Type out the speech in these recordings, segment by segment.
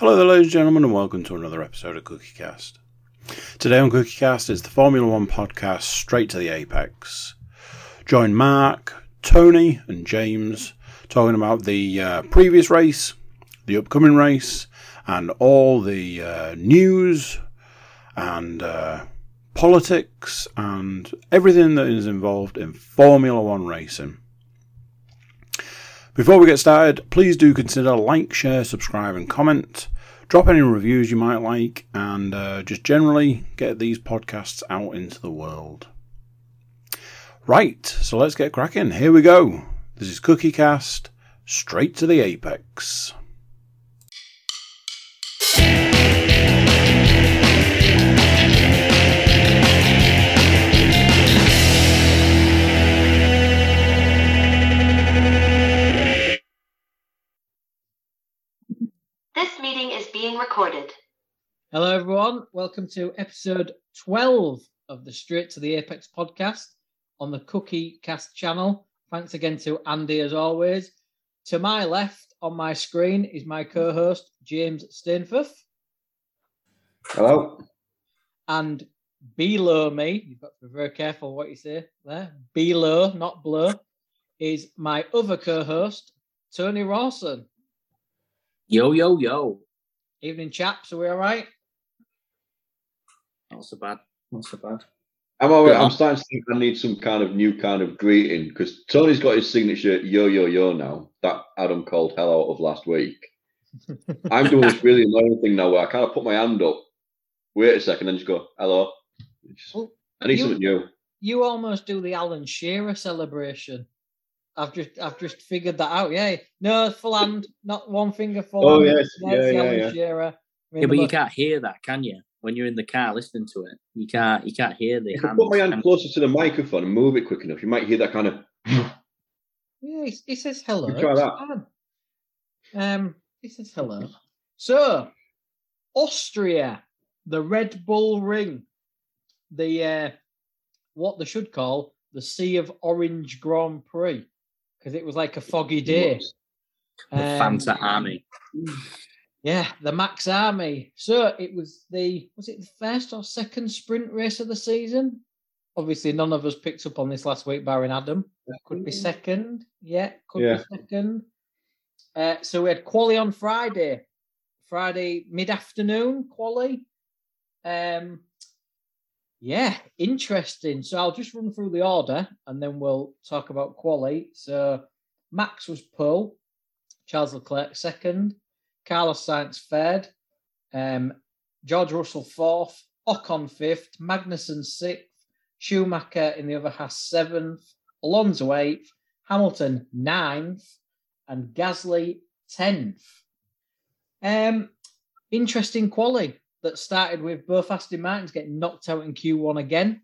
Hello there, ladies and gentlemen, and welcome to another episode of CookieCast. Today on CookieCast is the Formula One podcast Straight to the Apex. Join Mark, Tony, and James talking about the uh, previous race, the upcoming race, and all the uh, news and uh, politics and everything that is involved in Formula One racing. Before we get started, please do consider like, share, subscribe, and comment. Drop any reviews you might like, and uh, just generally get these podcasts out into the world. Right, so let's get cracking. Here we go. This is Cookie Cast, straight to the apex. Being recorded. Hello, everyone. Welcome to episode 12 of the Straight to the Apex podcast on the Cookie Cast channel. Thanks again to Andy, as always. To my left on my screen is my co host, James Stainforth. Hello. And below me, you've got to be very careful what you say there. Below, not below, is my other co host, Tony Rawson. Yo, yo, yo. Evening, chaps. Are we all right? Not so bad. Not so bad. I'm all right. I'm starting to think I need some kind of new kind of greeting because Tony's got his signature yo yo yo now that Adam called hell out of last week. I'm doing this really annoying thing now where I kind of put my hand up, wait a second, and just go hello. It's- Well, I need you- something new. you almost do the Alan Shearer celebration. I've just I've just figured that out. Yeah, no full hand, not one finger full. Oh, hand. yes. it's Yeah, yeah, yeah. Shearer. I mean, Yeah, but you can't hear that, can you? When you're in the car listening to it, you can't. You can't hear the If I put my hand closer to the microphone and move it quick enough, you might hear that kind of. Yeah, he, he says hello. You try that. Um, he says hello. So, Austria, the Red Bull Ring, the uh, what they should call the Sea of Orange Grand Prix, because it was like a foggy day. the Um, Fanta Army. Yeah, the Max Army. So it was the was it the first or second sprint race of the season? Obviously, none of us picked up on this last week, barring Adam. Could be second. Yeah, could Yeah. be second. Uh, so we had quali on Friday, Friday mid afternoon quali. Um, yeah, interesting. So I'll just run through the order and then we'll talk about quali. So Max was pole, Charles Leclerc second, Carlos Sainz third, um, George Russell fourth, Ocon fifth, Magnussen sixth, Schumacher in the other half seventh, Alonso eighth, Hamilton ninth, and Gasly tenth. Um, interesting quali that started with both Aston Martins getting knocked out in Q1 again.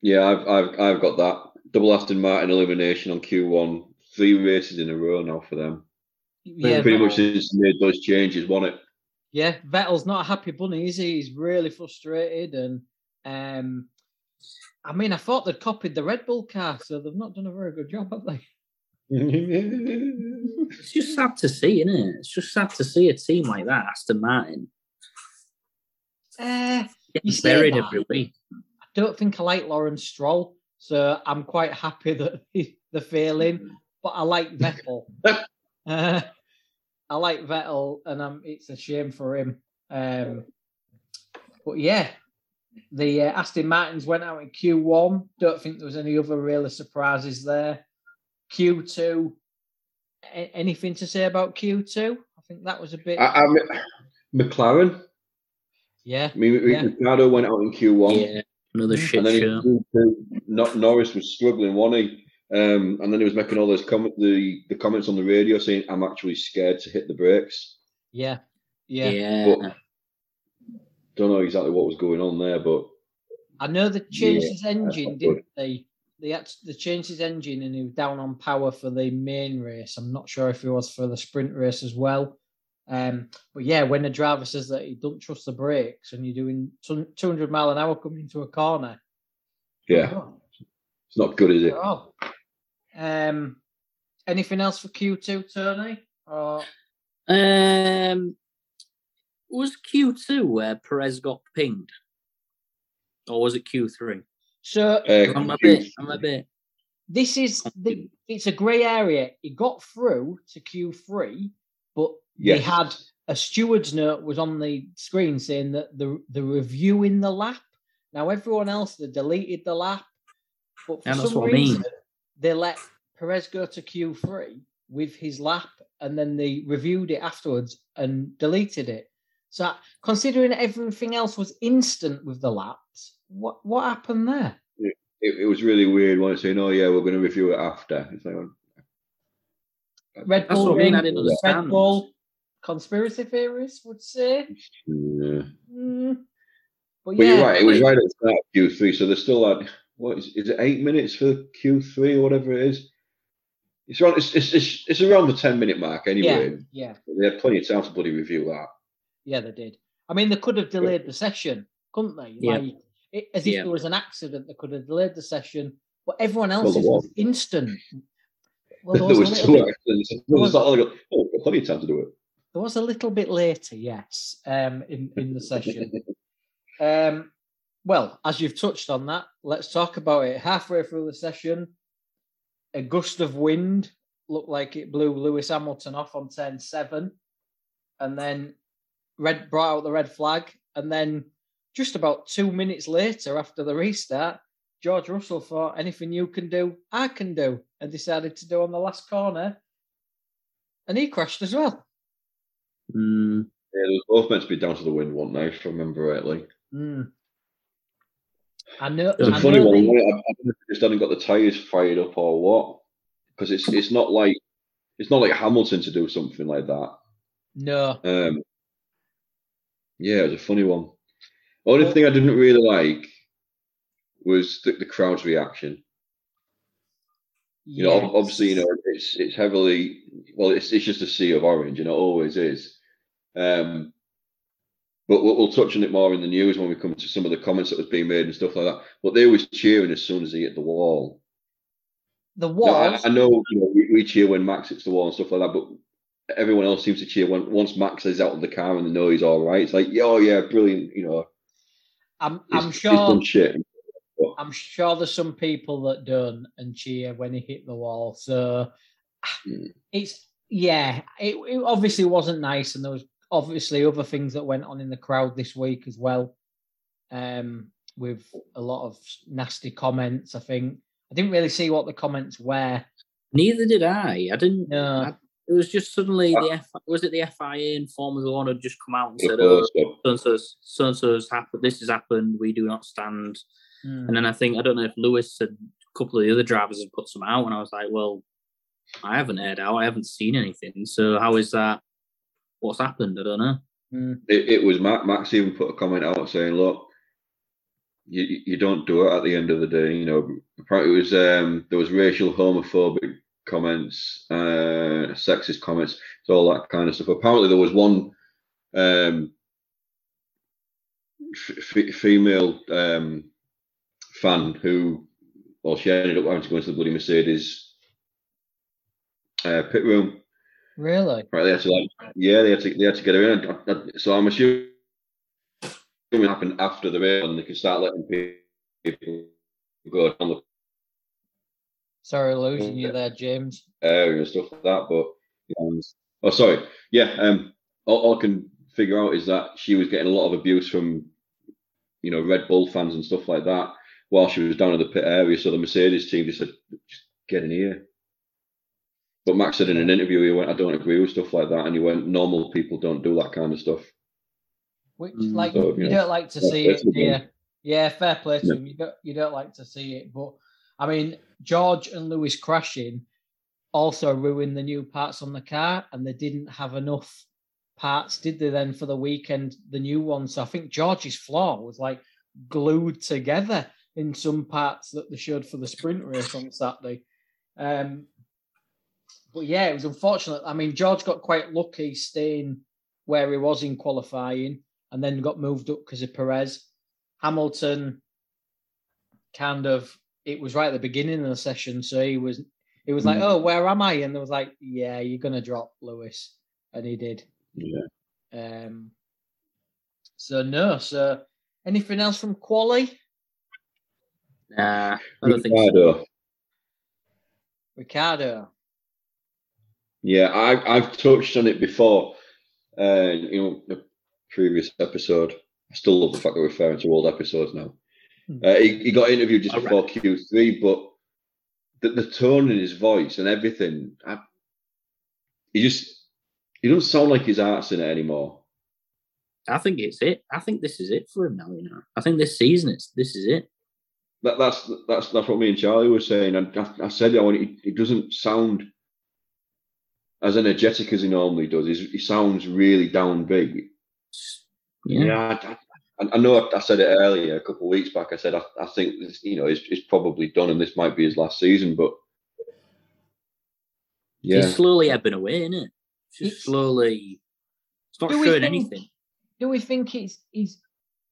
Yeah, I've, I've, I've got that double Aston Martin elimination on Q1. Three races in a row now for them. Yeah, Pretty Vettel- much since made those changes, won it? Yeah, Vettel's not a happy bunny, is he? He's really frustrated, and um, I mean, I thought they'd copied the Red Bull car, so they've not done a very good job, have they? It's just sad to see, isn't it? It's just sad to see a team like that, Aston Martin, Uh, You buried that. every week. I don't think I like Lawrence Stroll, so I'm quite happy that he- they're failing. But I like Vettel. uh, I like Vettel, and um, it's a shame for him. Um, but yeah, the uh, Aston Martins went out in Q1. Don't think there was any other really surprises there. Q2. a- anything to say about Q2? I think that was a bit. I, I mean, McLaren. yeah, I mean, Yeah. Ricciardo went out in Q1. Yeah, another shit And then show. Q2, Nor- Norris was struggling, wasn't he? Um, and then he was making all those comment, the, the comments on the radio saying, "I'm actually scared to hit the brakes." yeah, yeah. Yeah, But don't know exactly what was going on there, but I know they changed Yeah, his engine, didn't they? They had to, they changed his engine and he was down on power for the main race. I'm not sure if he was for the sprint race as well. Um, but yeah, when the driver says that he don't trust the brakes and you're doing 200 mile an hour coming into a corner, yeah, oh, it's not good, is it? oh. Um, anything else for Q2, Tony? Or Um, was Q two where Perez got pinged, or was it Q three? So Uh, I'm a bit. I'm a bit. this is the it's a grey area. It got through to Q3, but they had a steward's note was on the screen saying that the the review in the lap. Now everyone else they deleted the lap, but for Yeah, that's some what I mean. reason they let Perez go to Q3 with his lap, and then they reviewed it afterwards and deleted it. So considering everything else was instant with the laps, what what happened there? It, it was really weird when I saying, "Oh yeah, we're going to review it after." It's like, Red That's Bull I mean. I ring, didn't Red understand. Bull conspiracy theorists would say. yeah. Mm. But, But yeah, you're right. It was right at the start of Q3, so they're still like what is, is it? Eight minutes for Q3 or whatever it is. It's around. It's it's, it's, it's around the ten minute mark anyway. yeah, They had plenty of time to bloody review that. yeah, they did. I mean, they could have delayed the session, couldn't they? Yeah. Like, it, as if Yeah. there was an accident, that could have delayed the session. But everyone Well, else there was was. instant. Well, there there was, was, two bit, accidents. There there was was- like, oh, plenty of time to do it. there was a little bit later, yes, um, in in the session. Um, well, as you've touched on that, let's talk about it. Halfway through the session, a gust of wind looked like it blew Lewis Hamilton off on turn seven, and then red brought out the red flag, and then just about two minutes later, after the restart, George Russell thought, "Anything you can do, I can do," and decided to do on the last corner, and he crashed as well. Mm, Yeah, they were both meant to be down to the wind one night, if I remember rightly. Mm. I know. It's a I funny one. they- I, I don't know if they just hadn't got the tyres fired up or what. Because it's it's not like it's not like Hamilton to do something like that. No. Um, yeah, it was a funny one. Only thing I didn't really like was the, the crowd's reaction. You know, obviously, you know, it's it's heavily well, it's it's just a sea of orange, and it always is. Um, but we'll, we'll touch on it more in the news when we come to some of the comments that was being made and stuff like that. But they was cheering as soon as he hit the wall. the Now, I. I know, you know we, we cheer when Max hits the wall and stuff like that, but everyone else seems to cheer when once Max is out of the car and they know he's all right. It's like, oh yeah, brilliant. You know, I'm, I'm he's sure. done shit. I'm sure there's some people that don't and cheer when he hit the wall. So Hmm. it's yeah. It, it obviously wasn't nice, and there was obviously other things that went on in the crowd this week as well. Um, with a lot of nasty comments. I think I didn't really see what the comments were. neither did I. I didn't. No. I- it was just suddenly the F, was it the FIA and Formula One had just come out and said, "Oh, course, but- so and so's so and so's happened. This has happened. We do not stand." Hmm. And then I think I don't know if Lewis and a couple of the other drivers had put some out, and I was like, "Well, I haven't heard out. I haven't seen anything. So how is that? What's happened? I don't know." Hmm. it, it was Max, Max even put a comment out saying, "Look, you you don't do it at the end of the day." You know, apparently it was um, there was racial homophobic comments, uh, sexist comments, so all that kind of stuff. Apparently there was one um, f- female um, fan who, well, she ended up having to go into the bloody Mercedes uh, pit room. Really? Right, they had to like, yeah, they had to, they had to get her in. I- I- So I'm assuming it happened after the race, and they can start letting people go down the Sorry, losing you there, James. area and stuff like that. But um, oh, sorry, yeah. Um, all, all I can figure out is that she was getting a lot of abuse from, you know, Red Bull fans and stuff like that while she was down in the pit area. So the Mercedes team just said, just get in here. But Max said in an interview, he went, I don't agree with stuff like that. And he went, normal people don't do that kind of stuff. Which, Mm. like, So, you you know, don't like to see it, yeah. Yeah, fair play to Yeah. him. You don't, you don't like to see it, but I mean, George and Lewis crashing also ruined the new parts on the car, and they didn't have enough parts, did they? Then for the weekend, the new ones. So I think George's floor was like glued together in some parts that they showed for the sprint race on Saturday. Um, but yeah, it was unfortunate. I mean, George got quite lucky staying where he was in qualifying and then got moved up because of Perez. Hamilton kind of it was right at the beginning of the session, so he was it was like, Mm. Oh, where am I? And there was like, Yeah, you're gonna drop Lewis. and he did. Yeah. Um, so no, so anything else from Quali? Nah, I don't think so. Ricciardo. Ricciardo. Yeah, I, I've touched on it before. Uh, you know, the previous episode. I still love the fact that we're referring to old episodes now. Hmm. Uh, he, he got interviewed just All before Q3, but the, the tone in his voice and everything, I, he just he doesn't sound like his heart's in it anymore. I think it's it. I think this is it for him now. You know, I think this season it's this is it. That, that's that's that's what me and Charlie were saying. And I, I said, I he, he doesn't sound as energetic as he normally does. He's, he sounds really down big. Yeah, Yeah, I, I, I know. I, I said it earlier, a couple of weeks back. I said I, I think this, you know it's, it's probably done, and this might be his last season. But yeah, he's slowly ebbing away, isn't it? It's just It's- slowly. It's not Do showing think- anything. Do we think it's it's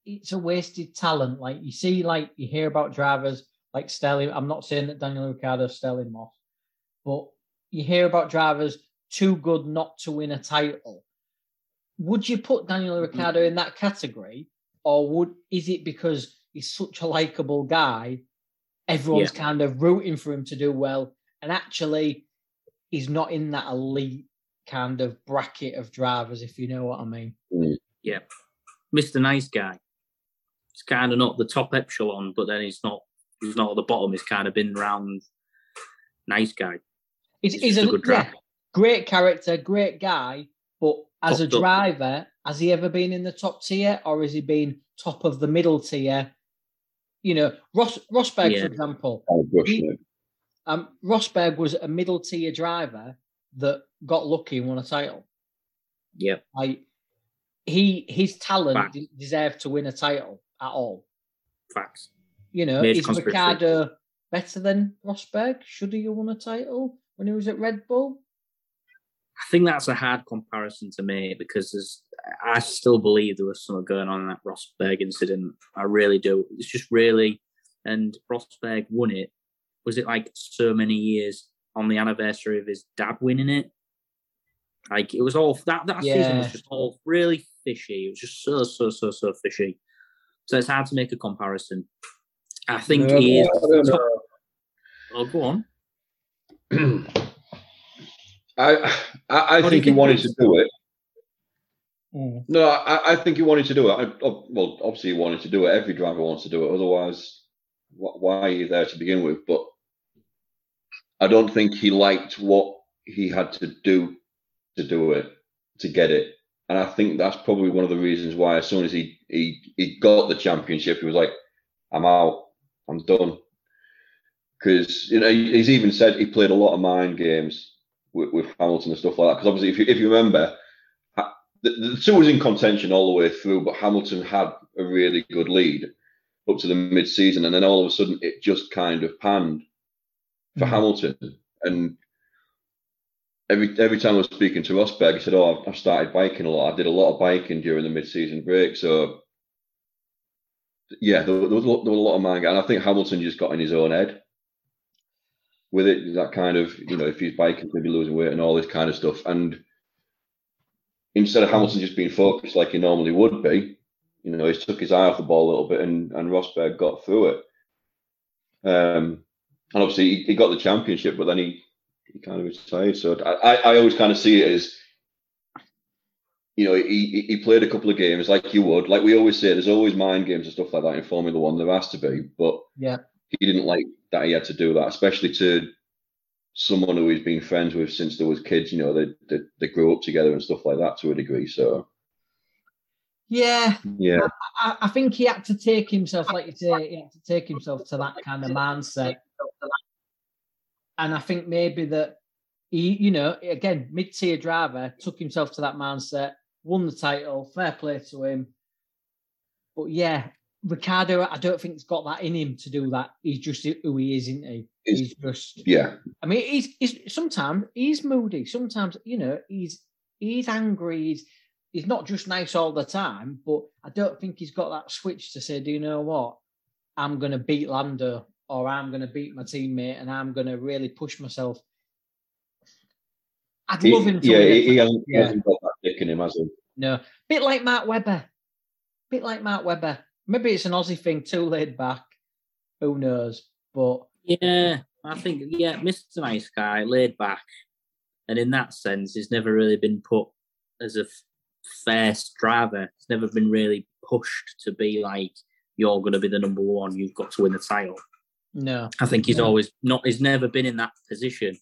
it's a wasted talent? Like you see, like you hear about drivers like Stirling. I'm not saying that Daniel Ricciardo is Stirling Moss, but you hear about drivers too good not to win a title. Would you put Daniel mm-hmm. Ricciardo in that category, or would is it because he's such a likable guy, everyone's kind of rooting for him to do well, and actually he's not in that elite kind of bracket of drivers, if you know what I mean? Mm. Yeah, Mr. Nice Guy. He's kind of not the top echelon, but then he's not. He's not at the bottom. He's kind of been round. Nice guy. He's, He's he's a, a good yeah, driver. great character, great guy, but as a driver, up. Driver, has he ever been in the top tier or has he been top of the middle tier? You know, Ross Rosberg, Yeah. for example. kind of brushing it. Um, Rosberg was a middle tier driver that got lucky and won a title. Yeah, Like he his talent Fact. de- deserved to win a title at all. Facts. You know, Made is conspiracy. Ricciardo better than Rosberg? Should he have won a title when he was at Red Bull? I think that's a hard comparison to make because there's, I still believe there was something going on in that Rosberg incident. I really do. It's just really, and Rosberg won it. Was it like so many years on the anniversary of his dad winning it? Like it was all that that season Yeah. was just all really fishy. It was just so so so so fishy. So it's hard to make a comparison. I think No, he is. I don't know. Oh, go on. I I, I What think he wanted to do it. No, I, I think he wanted to do it. I, well, obviously he wanted to do it. Every driver wants to do it. Otherwise, wh- why are you there to begin with? But I don't think he liked what he had to do to do it, to get it. And I think that's probably one of the reasons why, as soon as he he, he got the championship, he was like, "I'm out. I'm done." Because you know he's even said he played a lot of mind games with, with Hamilton and stuff like that. Because obviously, if you if you remember, the, the two was in contention all the way through, but Hamilton had a really good lead up to the mid season, and then all of a sudden it just kind of panned for Mhm. Hamilton. And every every time I was speaking to Rosberg, he said, "Oh, I've, started biking a lot. I did a lot of biking during the mid season break, so." Yeah, there, there, was, a lot- there was a lot of mind, and I think Hamilton just got in his own head with it. That kind of, you know, if he's biking, he'll be losing weight and all this kind of stuff. And instead of Hamilton just being focused like he normally would be, you know, he took his eye off the ball a little bit, and, and Rosberg got through it. Um, and obviously he, he got the championship, but then he, he kind of retired. So I, I, always kind of see it as, you know, he, he he played a couple of games like you would. Like we always say, there's always mind games and stuff like that in Formula One. There has to be, but Yeah. he didn't like that he had to do that, especially to someone who he's been friends with since they was kids. You know, they they, they grew up together and stuff like that to a degree. So Yeah, yeah, I, I think he had to take himself, like you say, he had to take himself to that kind of mindset. And I think maybe that he, you know, again, mid tier driver took himself to that mindset, won the title, fair play to him. But yeah, Ricciardo, I don't think he's got that in him to do that. He's just who he is, isn't he? He's- He's just yeah, I mean, he's, he's sometimes he's moody. Sometimes you know he's he's angry. He's he's not just nice all the time. But I don't think he's got that switch to say, "Do you know what? I'm going to beat Lando, or I'm going to beat my teammate, and I'm going to really push myself." I'd He- love him to yeah, he, he hasn't, he Yeah. hasn't got that dick in him, has he? No, bit like Mark Webber. Bit like Mark Webber. Maybe it's an Aussie thing, too laid back. Who knows? But Yeah, I think yeah, Mr. Nice Guy, laid back, and in that sense, he's never really been put as a first driver. He's never been really pushed to be like you're going to be the number one. You've got to win the title. no, I think he's Yeah. always not. He's never been in that position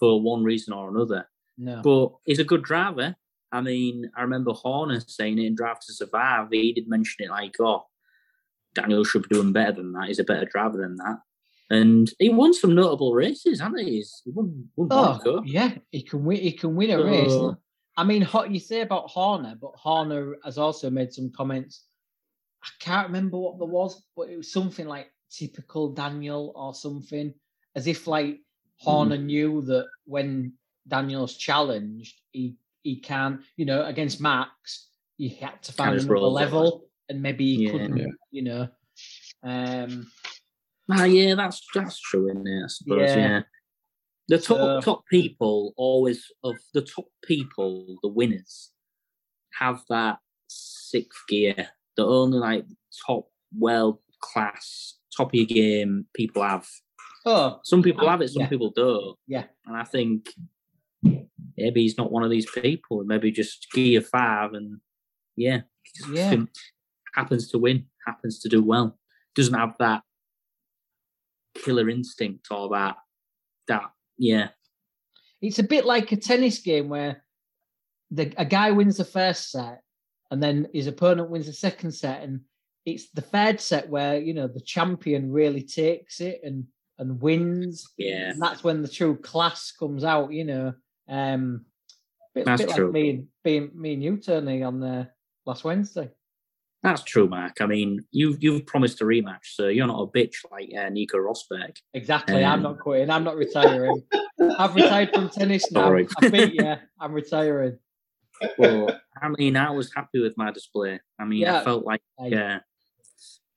for one reason or another. no. But he's a good driver. I mean, I remember Horner saying it in Drive to Survive. He did mention it like, oh, Daniel should be doing better than that. He's a better driver than that. And he won some notable races, hasn't he? He's won, won Oh, Monaco. yeah, he can win. He can win a race. I mean, you say about Horner, but Horner has also made some comments. I can't remember what there was, but it was something like typical Daniel or something, as if like Horner hmm. knew that when Daniel's challenged, he he can, you know, against Max, he had to find another level, and maybe he Yeah. couldn't, Yeah. you know. Um, Ah, yeah, that's that's true, isn't it? I suppose. Yeah. Yeah. The top So- top people always of the top people, the winners, have that sixth gear. The only like top world class top of your game people have. oh, Some people have it, some yeah. people don't. Yeah. And I think maybe he's not one of these people. Maybe just gear five and yeah, Yeah. Happens to win, happens to do well. Doesn't have that killer instinct or that that yeah. it's a bit like a tennis game where the a guy wins the first set and then his opponent wins the second set and it's the third set where you know the champion really takes it and and wins Yeah. and that's when the true class comes out you know um bit, That's bit true. like me and being me and you turning on the last Wednesday That's true, Mark. I mean, you've you've promised a rematch, so you're not a bitch like uh, Nico Rosberg. exactly I'm Um, not quitting I'm not retiring I've retired from tennis now Sorry. I beat you I'm retiring But I mean, I was happy with my display. I mean, Yeah. I felt like uh,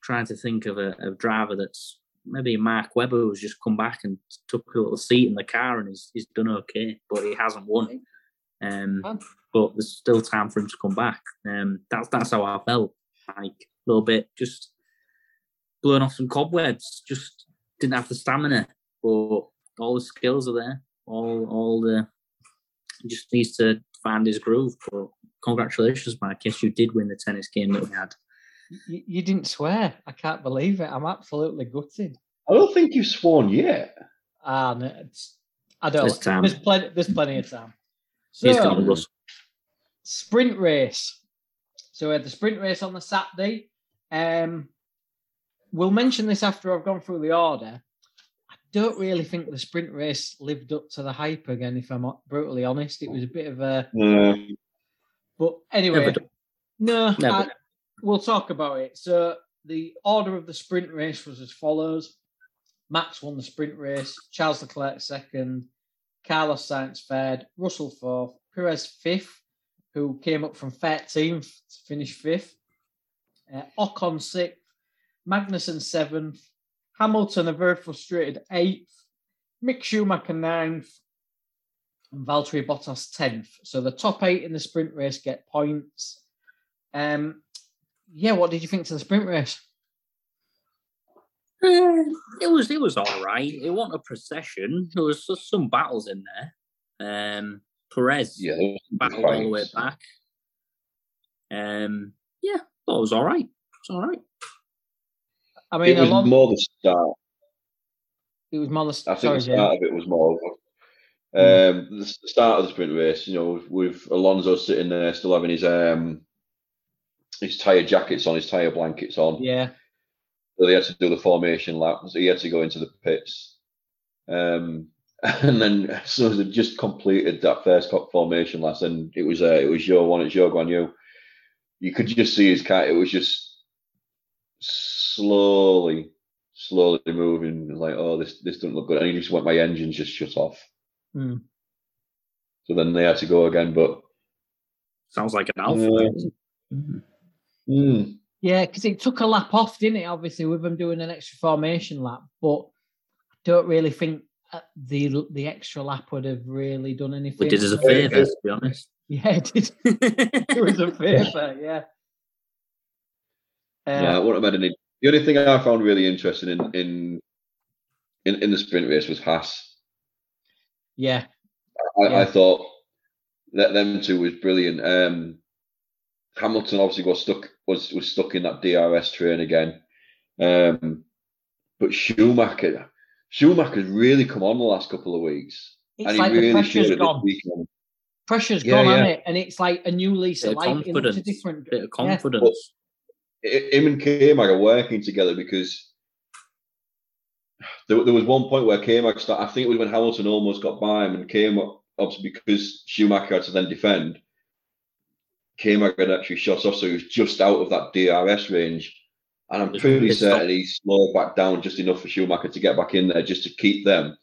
trying to think of a, a driver that's maybe Mark Webber who's just come back and took a little seat in the car and he's, he's done okay, but he hasn't won. Um, but there's still time for him to come back. Um, that's that's how I felt. Like a little bit, just blowing off some cobwebs. Just didn't have the stamina, but all the skills are there. All all the just needs to find his groove. But congratulations, Mike. Yes, you did win the tennis game that we had. you, you didn't swear I can't believe it I'm absolutely gutted I don't think you've sworn yet. Ah, no, it's, I don't. There's time. There's plenty. There's plenty of time. He's So, got Russell. sprint race. So we had the sprint race on the Saturday. Um, we'll mention this after I've gone through the order. I don't really think the sprint race lived up to the hype again. If I'm brutally honest, it was a bit of a. Uh, But anyway, Never no, Never. I- we'll talk about it. So the order of the sprint race was as follows: Max won the sprint race, Charles Leclerc second, Carlos Sainz third, Russell fourth, Perez fifth, who came up from 13th to finish fifth, uh, Ocon sixth, Magnussen seventh, Hamilton a very frustrated eighth, Mick Schumacher ninth, and Valtteri Bottas tenth. So the top eight in the sprint race get points. Um, yeah, what did you think to the sprint race? Eh, it was it was all right. It wasn't a procession. There was just some battles in there. Um, Perez yeah, there was battled all the way back. Um, yeah, thought it was all right. It's all right. I mean, It was along, more the start. it was more the I think sorry, the James. start of it was more. Um, the the start of the sprint race, you know, with, with Alonso sitting there still having his um his tire jackets on, his tire blankets on. Yeah, So they had to do the formation lap. So he had to go into the pits. Um, and then so they just completed that first cup formation last, and it was uh, it was your one, it's Zhou Guanyu. You could just see his car. It was just slowly, slowly moving. Like, oh, this this doesn't look good. And he just went, my engine's just shut off. Hmm. So then they had to go again. But Sounds like an Alfa. Yeah. mm, yeah, because it took a lap off, didn't it? Obviously, with them doing an extra formation lap, but I don't really think. Uh, the the extra lap would have really done anything. We did us a for him. favour, to be honest. Yeah, it did. It was a favour. Yeah. Uh, no, I wouldn't have had any. The only thing I found really interesting in in in, in the sprint race was Haas. yeah. I, Yeah. I thought that them two was brilliant. Um, Hamilton obviously got stuck was was stuck in that DRS train again. Um, but Schumacher Schumacher's really come on the last couple of weeks. It's and like he the really pressure's showed it this gone. weekend. Pressure's Yeah, gone, yeah. hasn't it? And it's like a new lease Bit of of life. It looks a different. Bit of confidence. I- Him and K-Mag are working together because there, there was one point where K-Mag started, I think it was when Hamilton almost got by him and K-Mag, obviously because Schumacher had to then defend, K-Mag had actually shot off, so he was just out of that DRS range. And I'm Just pretty pissed off. certain he slowed back down just enough for Schumacher to get back in there just to keep them.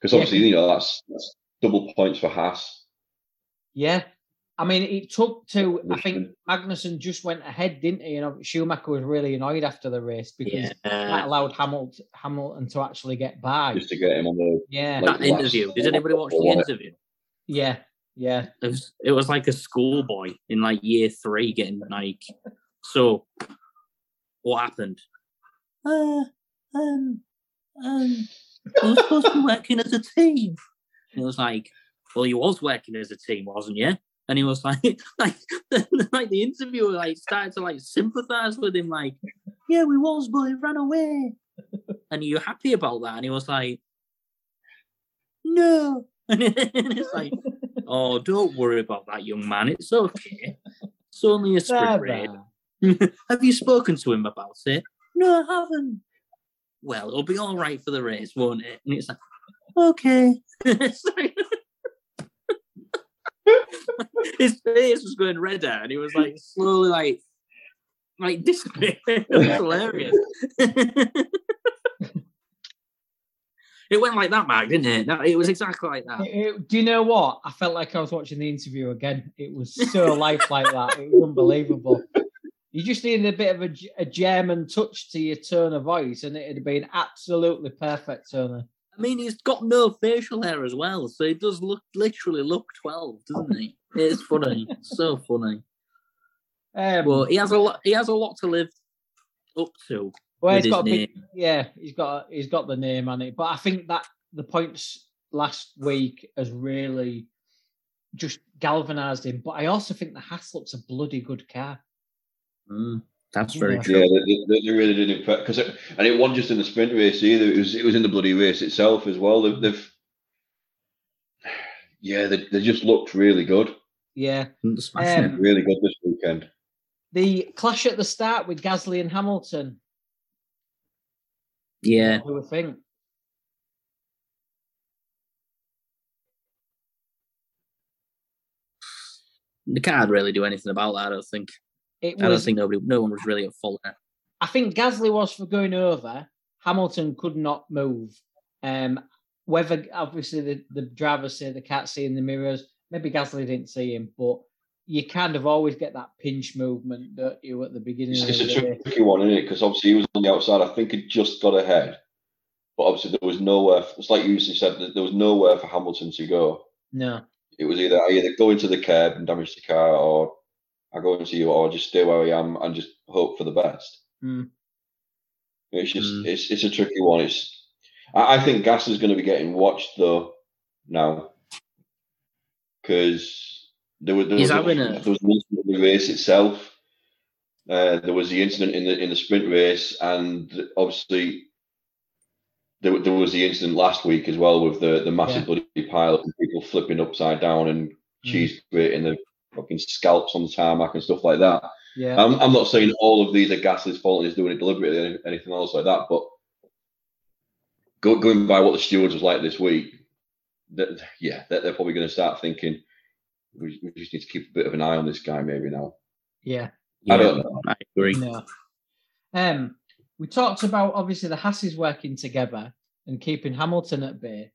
Because Yeah, obviously, you know, that's, that's double points for Haas. Yeah. I mean, it took to. I think Listen. Magnussen just went ahead, didn't he? You know, Schumacher was really annoyed after the race because that allowed Hamilton Hamilton to actually get by. Just to get him on the Yeah, like- That interview. Did anybody watch the interview? yeah, yeah. It was, it was like a schoolboy in like year three getting like, so what happened? Uh, um, um, I was supposed to be working as a team. And it was like, well, you was working as a team, wasn't you? And he was like, like, like the interviewer like started to like sympathize with him, like, yeah, we was, but he ran away. And are you happy about that? And he was like, no. And it's like, oh, don't worry about that, young man. It's okay. It's only a sprint There, race. there. Have you spoken to him about it? No, I haven't. Well, it'll be all right for the race, won't it? And it's like, okay. It's like- His face was going redder, and he was like slowly, like, like disappearing. It was hilarious. it went like that, Mark, didn't it? No, it was exactly like that. It- it- do you know what? I felt like I was watching the interview again. It was so lifelike that it was unbelievable. You just needed a bit of a, a German touch to your tone of voice, and it'd have been absolutely perfect, Turner. I mean, he's got no facial hair as well, so he does look literally look twelve, doesn't he? It's funny, so funny. Um, Well, he has a lot. He has a lot to live up to. well, he's got big, yeah, he's got he's got the name on it. But I think that the points last week has really just galvanised him. But I also think the Haas looks a bloody good car. Mm, that's very Yeah. true. Yeah, they, they, they really did impress because it, and it wasn't just in the sprint race either. It was it was in the bloody race itself as well. They've, they've yeah, they, they just looked really good, Yeah. Um, really good this weekend. The clash at the start with Gasly and Hamilton. Yeah, What do we think? they can't really do anything about that. I don't think. It I don't think nobody, no one was really at fault there. I think Gasly was for going over. Hamilton could not move. Um, whether obviously the, the drivers say they can't see in the mirrors. Maybe Gasly didn't see him, but you kind of always get that pinch movement that you at the beginning It's, of it's the a tricky one, isn't it? Because obviously he was on the outside. I think he just got ahead, but obviously there was nowhere. It's like you said, that there was nowhere for Hamilton to go. No. It was either either go into the curb and damage the car, or I go into you, or just stay where I am and just hope for the best. Mm. It's just Mm. it's it's a tricky one. It's I, I think Gas is going to be getting watched though now because there was there He's was, having a, a- there was an incident in the race itself. Uh, there was the incident in the in the sprint race, and obviously there, there was the incident last week as well with the the massive Yeah. bloody pile and people flipping upside down and Mm. cheese grating the fucking scalps on the tarmac and stuff like that. Yeah. I'm, I'm not saying all of these are Gasly's fault and he's doing it deliberately or anything else like that, but go, going by what the stewards was like this week, that, yeah, they're, they're probably going to start thinking we, we just need to keep a bit of an eye on this guy maybe now. yeah. I don't know. I agree. No. Um, we talked about obviously the Hasses working together and keeping Hamilton at bay.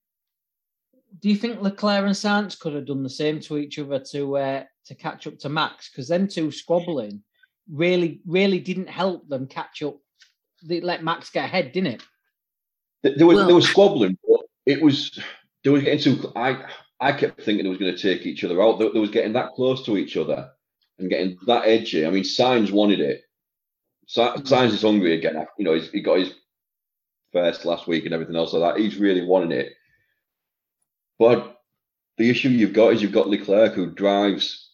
Do you think Leclerc and Sainz could have done the same to each other to uh, to catch up to Max? Because them two squabbling really, really didn't help them catch up. They let Max get ahead, didn't it? Th- There was Well- there was squabbling, but it was they were getting too. I I kept thinking it was going to take each other out. They, they was getting that close to each other and getting that edgy. I mean, Sainz wanted it. Si- Sainz is hungry again. You know, he's, he got his first last week and everything else like that. He's really wanting it. But the issue you've got is you've got Leclerc who drives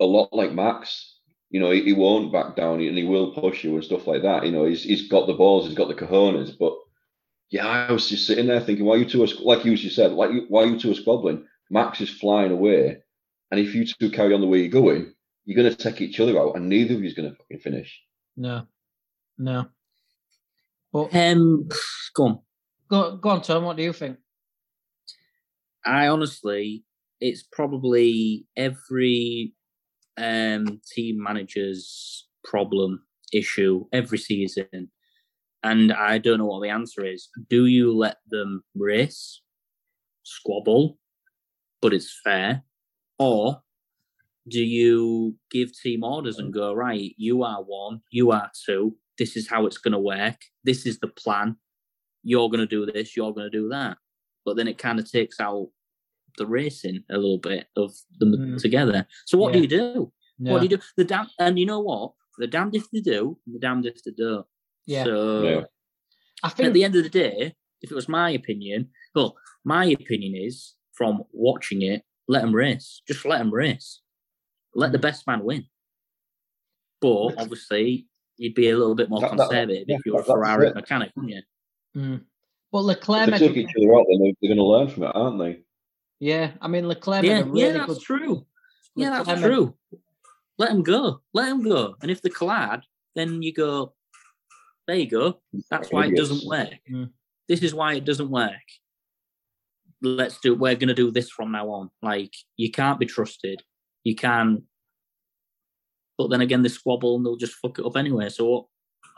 a lot like Max. You know, he, he won't back down and he will push you and stuff like that. You know, he's he's got the balls, he's got the cojones. But yeah, I was just sitting there thinking, why you two are like you just said, like you, why you two are squabbling? Max is flying away, and if you two carry on the way you're going, you're going to take each other out, and neither of you's going to fucking finish. No, no. But Um, go on. go, go on, Tom. What do you think? I honestly, it's probably every um, team manager's problem issue every season, and I don't know what the answer is. Do you let them race, squabble, but it's fair, or do you give team orders and go right? You are one, you are two. This is how it's going to work. This is the plan. You're going to do this. You're going to do that but then it kind of takes out the racing a little bit of them Mm. together. So what do you do? No. What do you do? The damn and you know what? The damned if they do, and the damned if they don't. Yeah. So Yeah. I think at the end of the day, if it was my opinion, well, my opinion is from watching it, let them race. Just let them race. Let Mm. the best man win. But obviously, you'd be a little bit more That- that- conservative yeah, if you were a Ferrari mechanic, wouldn't you? Mm. But Leclerc, If they a- take each other out, then they're, they're going to learn from it, aren't they? yeah, I mean Leclerc made Yeah, a really yeah, that's good. true. Yeah, that's Leclerc made- true. Let them go. Let them go. And if they collide, then you go, there you go. That's why it doesn't work. Mm. This is why it doesn't work. Let's do, we're going to do this from now on. Like, you can't be trusted. You can. But then again, they squabble and they'll just fuck it up anyway. So, what,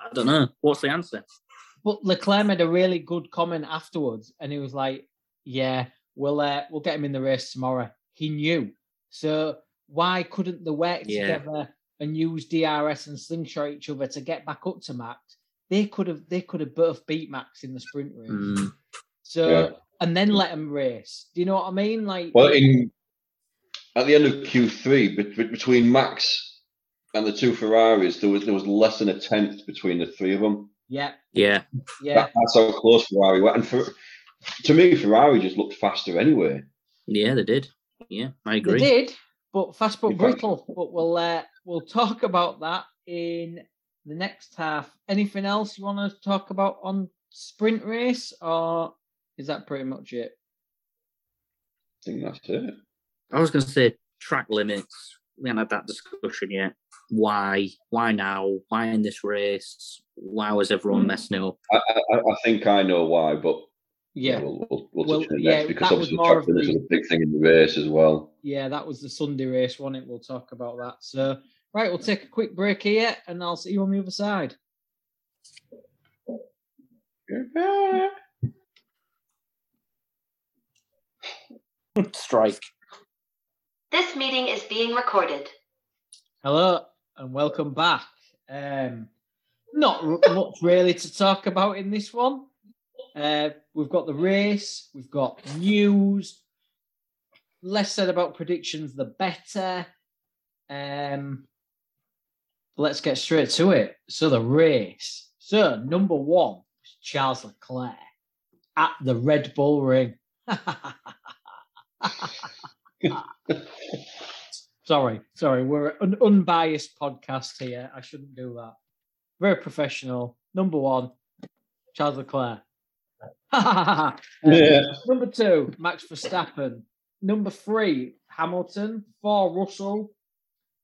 I don't know. What's the answer? But Leclerc made a really good comment afterwards, and he was like, "Yeah, we'll uh, we'll get him in the race tomorrow." He knew, so why couldn't they work Yeah. together and use DRS and slingshot each other to get back up to Max? They could have they could have both beat Max in the sprint race. Mm. So Yeah. and then let him race. Do you know what I mean? Like, Well, in at the end of Q3, bet- bet- between Max and the two Ferraris, there was there was less than a tenth between the three of them. Yeah, Yeah. yeah, That, that's how close Ferrari were. And for, to me, Ferrari just looked faster anyway. Yeah, they did. Yeah, I they agree. did, but fast but brittle. But we'll uh, we'll talk about that in the next half. Anything else you want to talk about on sprint race, or is that pretty much it? I think that's it. I was going to say track limits. We haven't had that discussion yet. Why? Why now? Why in this race? Why was everyone messing it up? I, I, I think I know why, but Yeah, we'll, we'll, we'll Well, touch on it yeah, next because that was obviously more track of limits the- are a big thing in the race as well. yeah, that was the Sunday race, wasn't it? We'll talk about that. So, right, we'll take a quick break here, and I'll see you on the other side. Strike. This meeting is being recorded. Hello and welcome back. Um, not much really to talk about in this one. Uh, we've got the race, we've got news. Less said about predictions, the better. Um, let's get straight to it. So the race. So number one was Charles Leclerc at the Red Bull Ring. sorry, sorry, we're an unbiased podcast here. I shouldn't do that. Very professional. Number one, Charles Leclerc. Uh, Yeah. Number two, Max Verstappen. Number three, Hamilton. Four, Russell.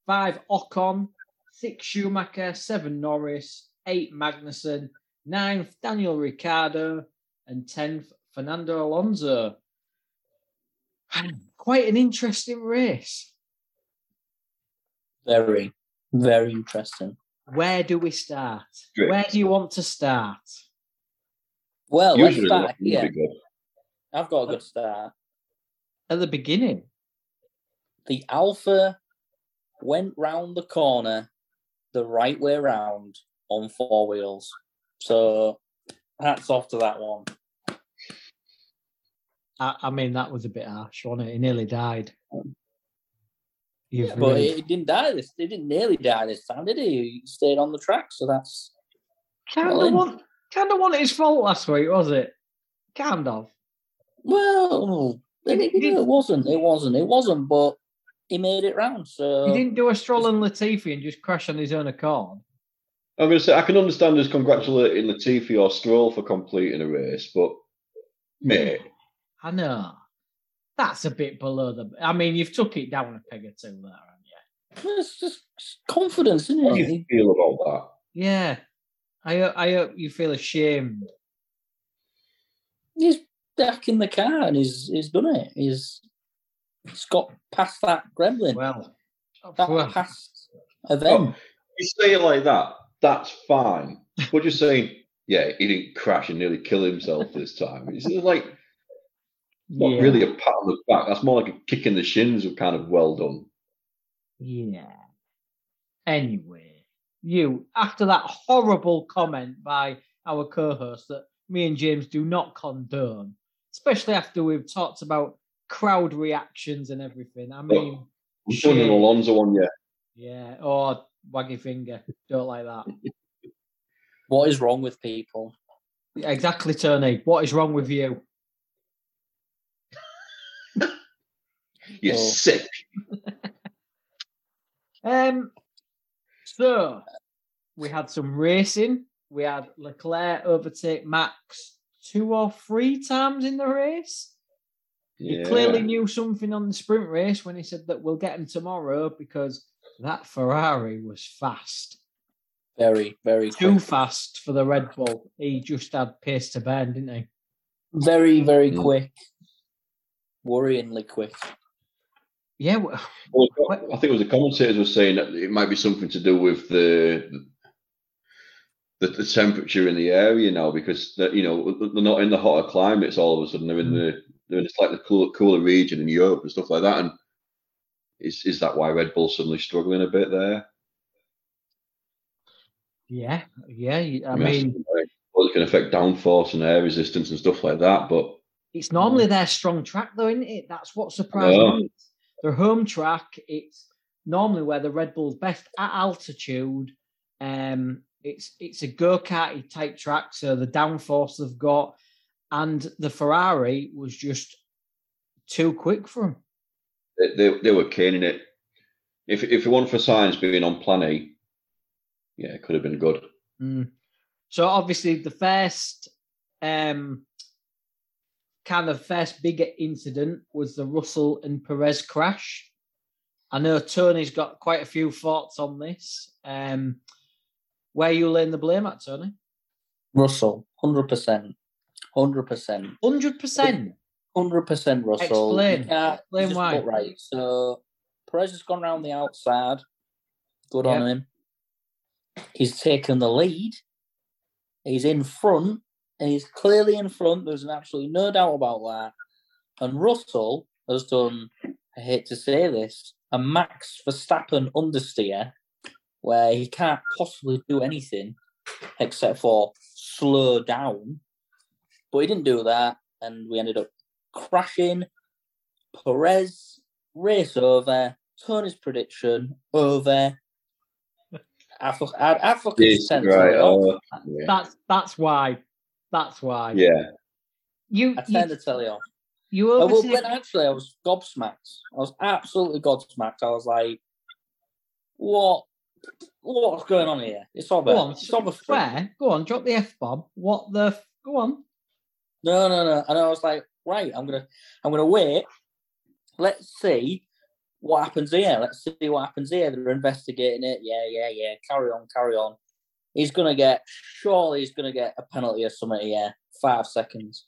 Five, Ocon. Six, Schumacher. Seven, Norris. Eight, Magnussen. Ninth, Daniel Ricciardo. And tenth, Fernando Alonso. Quite an interesting race. Very, very interesting. Where do we start? Great. Where do you want to start? Well, Usually let's start here. good. I've got a good start. At the beginning. The Alfa went round the corner the right way round on four wheels. So hats off to that one. I, I mean, that was a bit harsh, wasn't it? He nearly died. You've Yeah, but really- he didn't die this. He didn't nearly die this time, did he? He stayed on the track, so that's kind well of one. kind of wasn't his fault last week, was it? Kind of. well. He It, didn't- it, it wasn't. It wasn't. It wasn't. But he made it round. So He didn't do a stroll and Latifi and just crash on his own accord. I'm going to say I can understand us congratulating Latifi or Stroll for completing a race, but mate, I know. That's a bit below the. I mean, you've took it down a peg or two there, haven't you? it's just confidence, isn't how do you feel about that? Yeah. I I hope you feel ashamed. He's back in the car and he's he's done it. He's he's got past that gremlin. Well, that well, past event. that? You say it like that, that's fine. But just saying, yeah, he didn't crash and nearly kill himself this time. It's like not yeah. really a pat on the back. That's more like a kick in the shins of kind of well done. Yeah. Anyway, you after that horrible comment by our co-host that me and James do not condone, especially after we've talked about crowd reactions and everything. I mean, I'm doing an Shame. Alonso one, yeah. yeah, or waggy finger, don't like that. What is wrong with people? Exactly, Tony. What is wrong with you? You're Oh. sick. Um, so we had some racing. We had Leclerc overtake Max two or three times in the race. He clearly knew something on the sprint race when he said that we'll get him tomorrow because that Ferrari was fast. Very, very Too quick. fast for the Red Bull. He just had pace to burn, didn't he? Very, very Mm. quick. Worryingly quick. Yeah, well, Well, I think it was the commentators were saying that it might be something to do with the the, the temperature in the area now because they're, you know they're not in the hotter climates all of a sudden they're in mm. the they're in a slightly cooler, cooler region in Europe and stuff like that and is is that why Red Bull's suddenly struggling a bit there? yeah, yeah. I that's mean, well, it can affect downforce and air resistance and stuff like that, but It's normally their strong track, though, isn't it? That's what surprised me. Their home track, it's normally where the Red Bull's best at altitude. Um, it's it's a go karty type track, so the downforce they've got, and the Ferrari was just too quick for them. they, they, they were caning it. If if it weren't for Sainz being on plan yeah, it could have been good. Mm. So obviously the first um kind of first bigger incident was the Russell and Perez crash. I know Tony's got quite a few thoughts on this. Um where you laying the blame at, Tony? Russell, 100%. 100%. Hundred percent. Hundred percent, Russell. Explain. Can't- Explain why. Right. So Perez has gone round the outside. Good on him. He's taken the lead. He's in front, he's clearly in front. There's absolutely no doubt about that. And Russell has done. I hate to say this, a Max Verstappen understeer, where he can't possibly do anything except for slow down. But he didn't do that, and we ended up crashing. Perez race over. Tony's prediction over. I, fuck, I, I fucking Yes, sent right. it off. uh, yeah. That's that's why. That's why. yeah. You I you, turned the telly off. you Oh, well, when actually I was gobsmacked. I was absolutely gobsmacked. I was like, "What? What's going on here? It's over. Go on, it's over." for- swear. Go on, drop the F bomb. What the f- go on. No, no, no. And I was like, right, I'm gonna, I'm gonna wait. Let's see what happens here. Let's see what happens here. They're investigating it. Yeah, yeah, yeah. Carry on, carry on. He's gonna get. Surely he's gonna get a penalty or something here. Five seconds.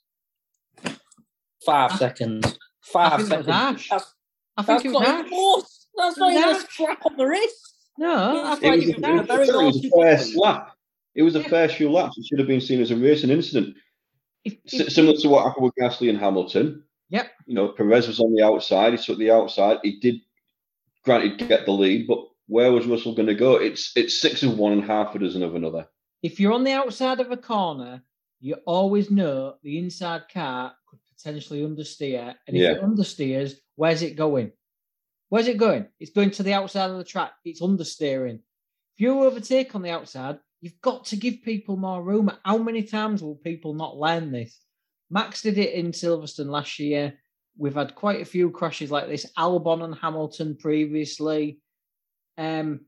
Five I- seconds. Five think seconds. harsh. That's, I think that's it was not harsh. even close. That's not It was even a harsh. slap on the wrist. No, I It thought It it was, was a, harsh. it very was a fair slap. It was a Yeah. fair few laps. It should have been seen as a racing incident. If- S- similar to what happened with Gasly and Hamilton. Yep. You know, Perez was on the outside. He took the outside. He did, granted, get the lead, but where was Russell going to go? It's it's six of one and half a dozen of another. if you're on the outside of a corner, you always know the inside car could potentially understeer. And if Yeah. it understeers, where's it going? Where's it going? It's going to the outside of the track. It's understeering. If you overtake on the outside, you've got to give people more room. How many times will people not learn this? Max did it in Silverstone last year. We've had quite a few crashes like this. Albon and Hamilton previously. Um,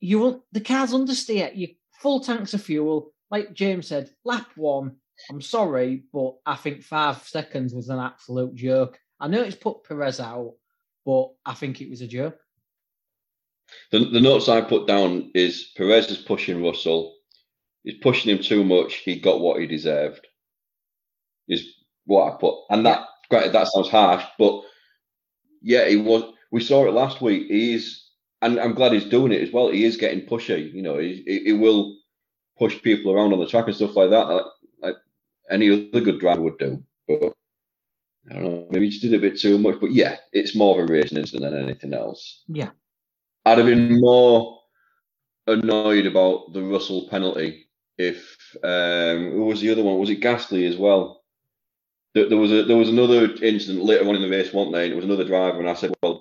you will the car's understeer. You full tanks of fuel, like James said. Lap one. I'm sorry, but I think five seconds was an absolute joke. I know it's put Perez out, but I think it was a joke. The, the notes I put down is Perez is pushing Russell. He's pushing him too much. He got what he deserved. Is what I put, and that granted that sounds harsh, but yeah, he was. We saw it last week. He's, and I'm glad he's doing it as well. He is getting pushy. You know, he, will push people around on the track and stuff like that, like, like any other good driver would do. But I don't know, maybe he just did a bit too much. But yeah, it's more of a racing incident than anything else. Yeah. I'd have been more annoyed about the Russell penalty if um who was the other one? Was it Gasly as well? There, there was a there was another incident later on in the race, wasn't there? And it was another driver, and I said, well,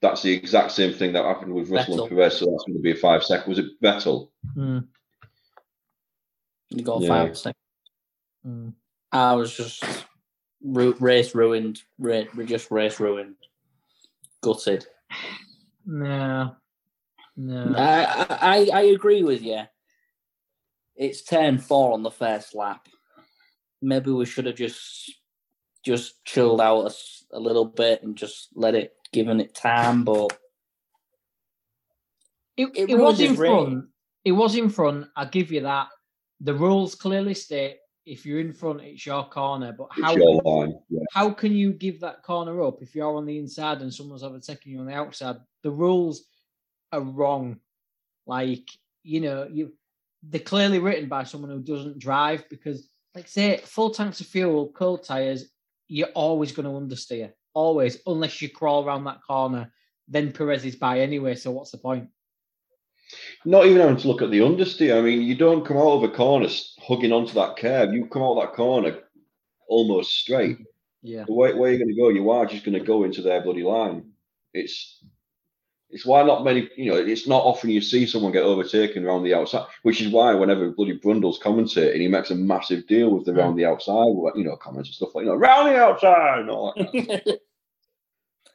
that's the exact same thing that happened with Russell Vettel. and Perez, so that's going to be a five second. Was it Vettel? Hmm, You got Yeah. five seconds. hmm. I was just ru- race ruined. Ra- just race ruined. Gutted. No, no. I, I I agree with you. It's 10-4 on the first lap. Maybe we should have just just chilled out a little bit and just let it given it time. But It, It it was ruined in his race. front. It was in front. I'll give you that. The rules clearly state if you're in front, it's your corner. But how your line. Yeah. how can you give that corner up if you're on the inside and someone's overtaking you on the outside? The rules are wrong. Like you know, you they're clearly written by someone who doesn't drive because, like say, full tanks of fuel, cold tires, you're always going to understeer, always, unless you crawl around that corner. Then Perez is by anyway. So what's the point? Not even having to look at the understeer. I mean, you don't come out of a corner hugging onto that curve. You come out of that corner almost straight. Yeah. The way, where you're going to go, you are just going to go into their bloody line. It's it's why not many, you know, it's not often you see someone get overtaken around the outside, which is why whenever bloody Brundle's commentating, he makes a massive deal with the round the outside, you know, comments and stuff like, you know, round the outside. And all that. kind of stuff.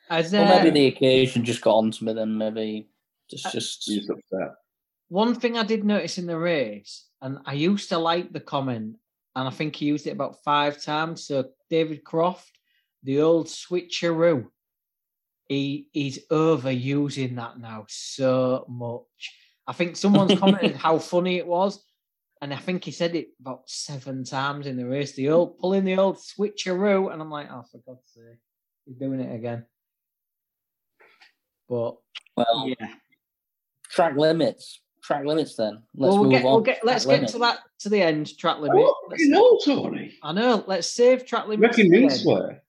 As, well, maybe uh, the occasion just got onto me. Then maybe just just He's upset. One thing I did notice in the race, and I used to like the comment, and I think he used it about five times. So David Croft, the old switcheroo, he he's overusing that now so much. I think someone's commented how funny it was, and I think he said it about seven times in the race. The old pulling the old switcheroo, and I'm like, oh, for God's sake, he's doing it again. But well yeah, track limits. Track limits. Then let's well, we'll move get, on. we'll get, let's Track get to that to the end. Track limit. What? You know, Tony. I know. Let's save track limits. Reckon to me swear.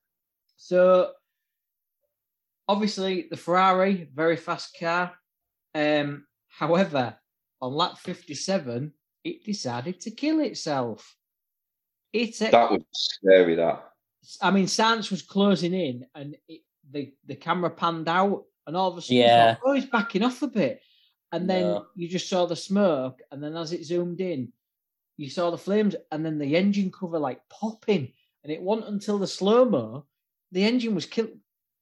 So, obviously, the Ferrari, very fast car. Um, however, on lap 57, it decided to kill itself. It, That was scary, that. I mean, Sainz was closing in, and it, the the camera panned out, and all of a sudden, you Yeah. thought, oh, he's backing off a bit, and then No. you just saw the smoke, and then as it zoomed in, you saw the flames, and then the engine cover like popping, and it wasn't until the slow mo, the engine was kill-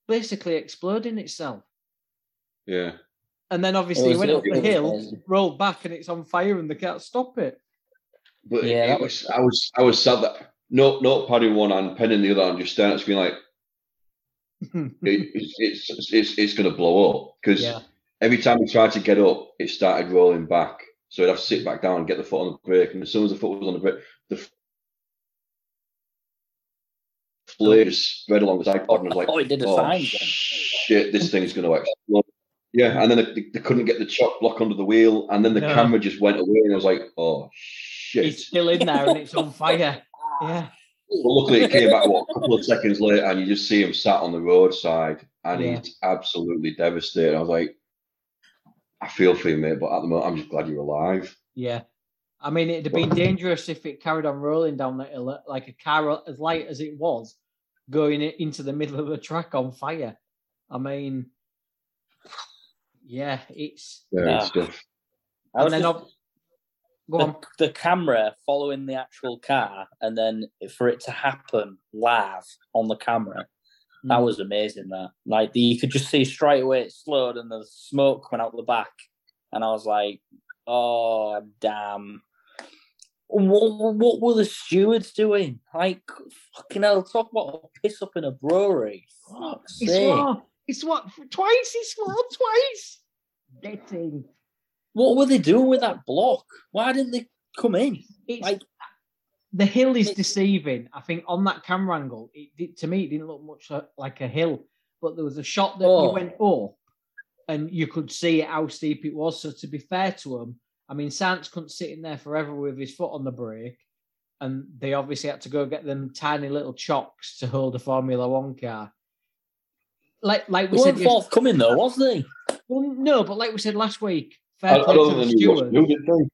basically exploding itself, Yeah. and then obviously it was- went up the hill, crazy. rolled back, and it's on fire, and they can't stop it. But Yeah, it was, I was I was sad that no notepad in one hand, pen in the other hand, just staring at the screen like it, it's, it's it's it's going to blow up because yeah, every time he tried to get up, it started rolling back. So he'd have to sit back down and get the foot on the brake, and as soon as the foot was on the brake, the f- flame just spread along the side pod, and I was like, Oh, it did a "Oh sign. shit, this thing's going to explode." Yeah, and then they, they couldn't get the chock block under the wheel, and then the No. camera just went away, and I was like, "Oh shit!" it's still in there, and it's on fire. Yeah. But luckily, it came back what, a couple of seconds later, and you just see him sat on the roadside, and Yeah. he's absolutely devastated. I was like, I feel for you, mate, but at the moment, I'm just glad you're alive. Yeah, I mean, it'd have been dangerous if it carried on rolling down the hill like a car as light as it was, going into the middle of the track on fire. I mean, yeah, it's. Yeah, Nah. stuff. I And was then just- ob- go the, on. the camera following the actual car and then for it to happen live on the camera that Mm. was amazing that like the, you could just see straight away it slowed and the smoke went out the back and i was like oh damn what, what were the stewards doing like fucking hell talk about a piss up in a brewery Fuck's He sake. swore. He swore twice. He swore twice. Getting. what were they doing with that block why didn't they come in It's Like- the hill is It- deceiving. I think on that camera angle, it did, to me it didn't look much like a hill, but there was a shot that Oh. you went up, and you could see how steep it was. So to be fair to him, I mean, Sainz couldn't sit in there forever with his foot on the brake, and they obviously had to go get them tiny little chocks to hold a Formula One car. Like, like we they said, weren't forthcoming though was they well, no, but like we said last week, fair I play to the think they knew what to stewards. do, did they?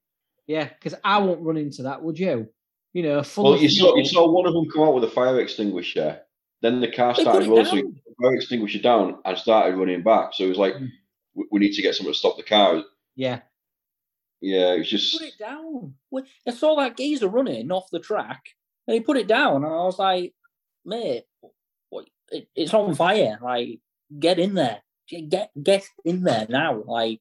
Yeah, because I won't run into that, would you? You know, full Well, of you saw, you saw one of them come out with a fire extinguisher. Then the car started rolling, so he down. put the fire extinguisher down and started running back. So it was like, Mm. we, we need to get someone to stop the car. Yeah, Yeah, it was just. put it down. Well, I saw that geezer running off the track, and he put it down, and I was like, "Mate, what? It, it's on fire! Like, get in there, get get in there now!" Like,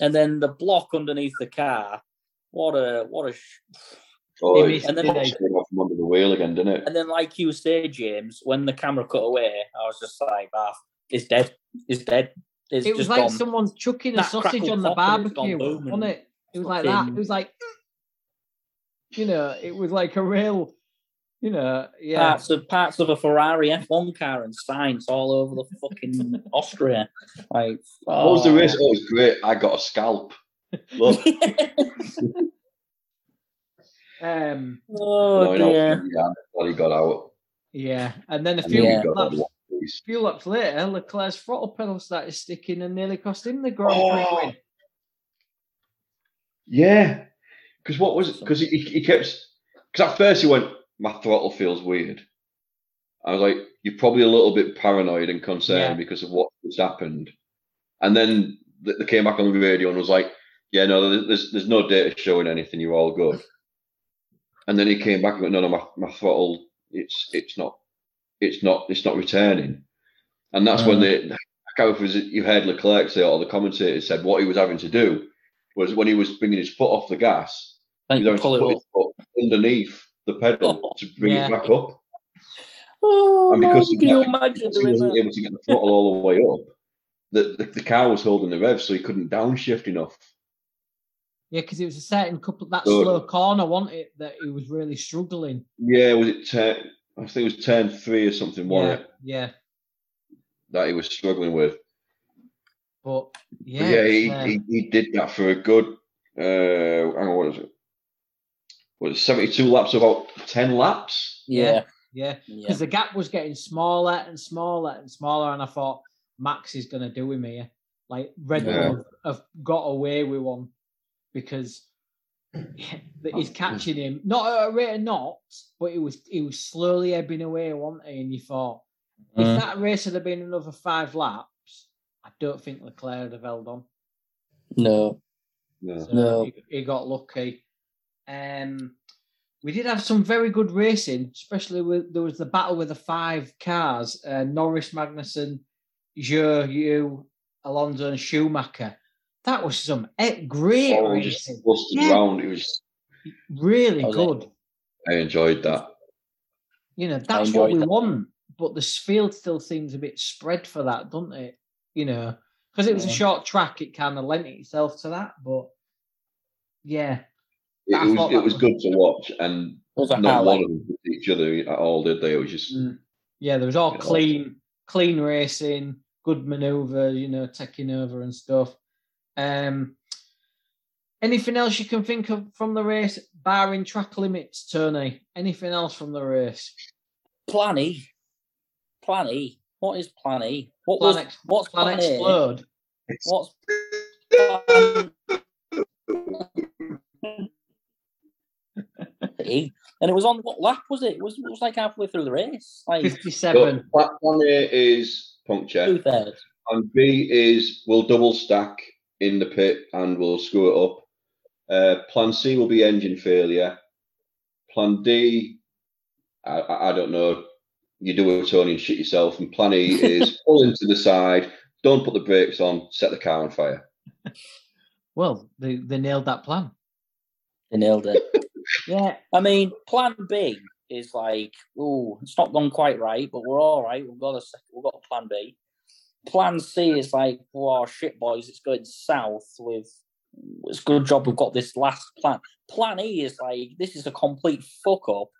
and then the block underneath the car. What a what a. Sh- Oh, it And then- knocked him off from under the wheel again, didn't it? and then, like you say, James, when the camera cut away, I was just like, "Ah, it's dead. It's dead. It's it was just like gone." someone chucking a That sausage on the pop and it's barbecue, wasn't it? It was like that. It was like, you know, it was like a real, you know, yeah. parts of parts of a Ferrari F1 car and signs all over the fucking Austria. Like, What was the oh. race? Oh, it was great. I got a scalp. Look. Um, oh no, no, dear. yeah, he got out. yeah, and then a And few then Yeah. got laps, that few laps later, Leclerc's throttle pedal started sticking and nearly cost him the Grand Prix Oh. win. Yeah, because what was it? Because he, he kept. Because at first he went, my throttle feels weird. I was like, you're probably a little bit paranoid and concerned Yeah. because of what has happened. And then th- they came back on the radio and was like, yeah, no, there's there's no data showing anything. You're all good. And then he came back and went, no, no, my, my throttle, it's it's not, it's not, it's not returning. And that's when uh. they, I can't remember if it was you heard Leclerc say or the commentator said what he was having to do was when he was bringing his foot off the gas, he was pull put his foot underneath the pedal oh, to bring Yeah. it back up. Oh, And because you imagine he wasn't able to get the throttle all the way up. The, the, the car was holding the rev, so he couldn't downshift enough. Yeah, because it was a certain couple that So- slow corner, wasn't it, that he was really struggling. Yeah, was it turn? I think it was turn three or something, wasn't Yeah, it? yeah, That he was struggling with. But But yeah, Yeah, he, uh, he, he did that for a good. Uh, hang on, what is it? Was it seventy-two laps? About ten laps. Yeah, yeah, yeah. because the gap was getting smaller and smaller and smaller, and I thought Max is going to do him here. Like Red Bull Yeah. have, have got away with one because that he's catching him not at a rate of knots, but he was he was slowly ebbing away, wasn't he? And you thought Mm. if that race had been another five laps, I don't think Leclerc would have held on. No. No. So No. he, he got lucky. Um, we did have some very good racing, especially with there was the battle with the five cars: uh, Norris, Magnussen, Zhou, you, Alonso, and Schumacher. That was some eh, great Oh, he just racing, busted Yeah. round. It was. really Was it? good. I enjoyed that. You know, that's what we that. want. But the field still seems a bit spread for that, doesn't it? You know, because it was a short track, it kind of lent itself to that. But yeah, It, was. It was was- good to watch, and It was not one of them hit each other at all, did they? It was just. Mm. Yeah, there was all Yeah. clean, clean racing, good maneuver, you know, taking over and stuff. Um, anything else you can think of from the race, barring track limits, Tony? Anything else from the race? Plan E. Plan E. What is Plan E? What Plan was Ex- what's Plan Plan, A? What's plan... shitty. And it was on what lap was it? It was, it was like halfway through the race, like Fifty-seven. But plan A is puncture. two thirds. And B is we'll double stack in the pit and we'll screw it up. Uh, plan C will be engine failure. Plan D, I, I I don't know. You do a Tony and shit yourself. And plan E is pull into the side, don't put the brakes on, set the car on fire. Well, they, they nailed that plan. They nailed it. Yeah, I mean, Plan B is like, oh, it's not gone quite right, but we're all right. We've got a sec- we've got a Plan B. Plan C is like, oh shit, boys, it's going south. With it's a good job we've got this last plan. Plan E is like, this is a complete fuck up.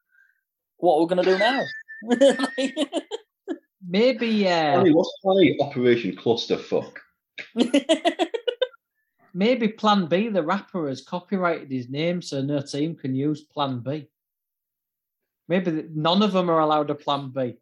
What are we gonna do now? Maybe. Uh, Tony, what's plan E? Operation Clusterfuck. maybe Plan B. The rapper has copyrighted his name, so no team can use Plan B. Maybe none of them are allowed a Plan B.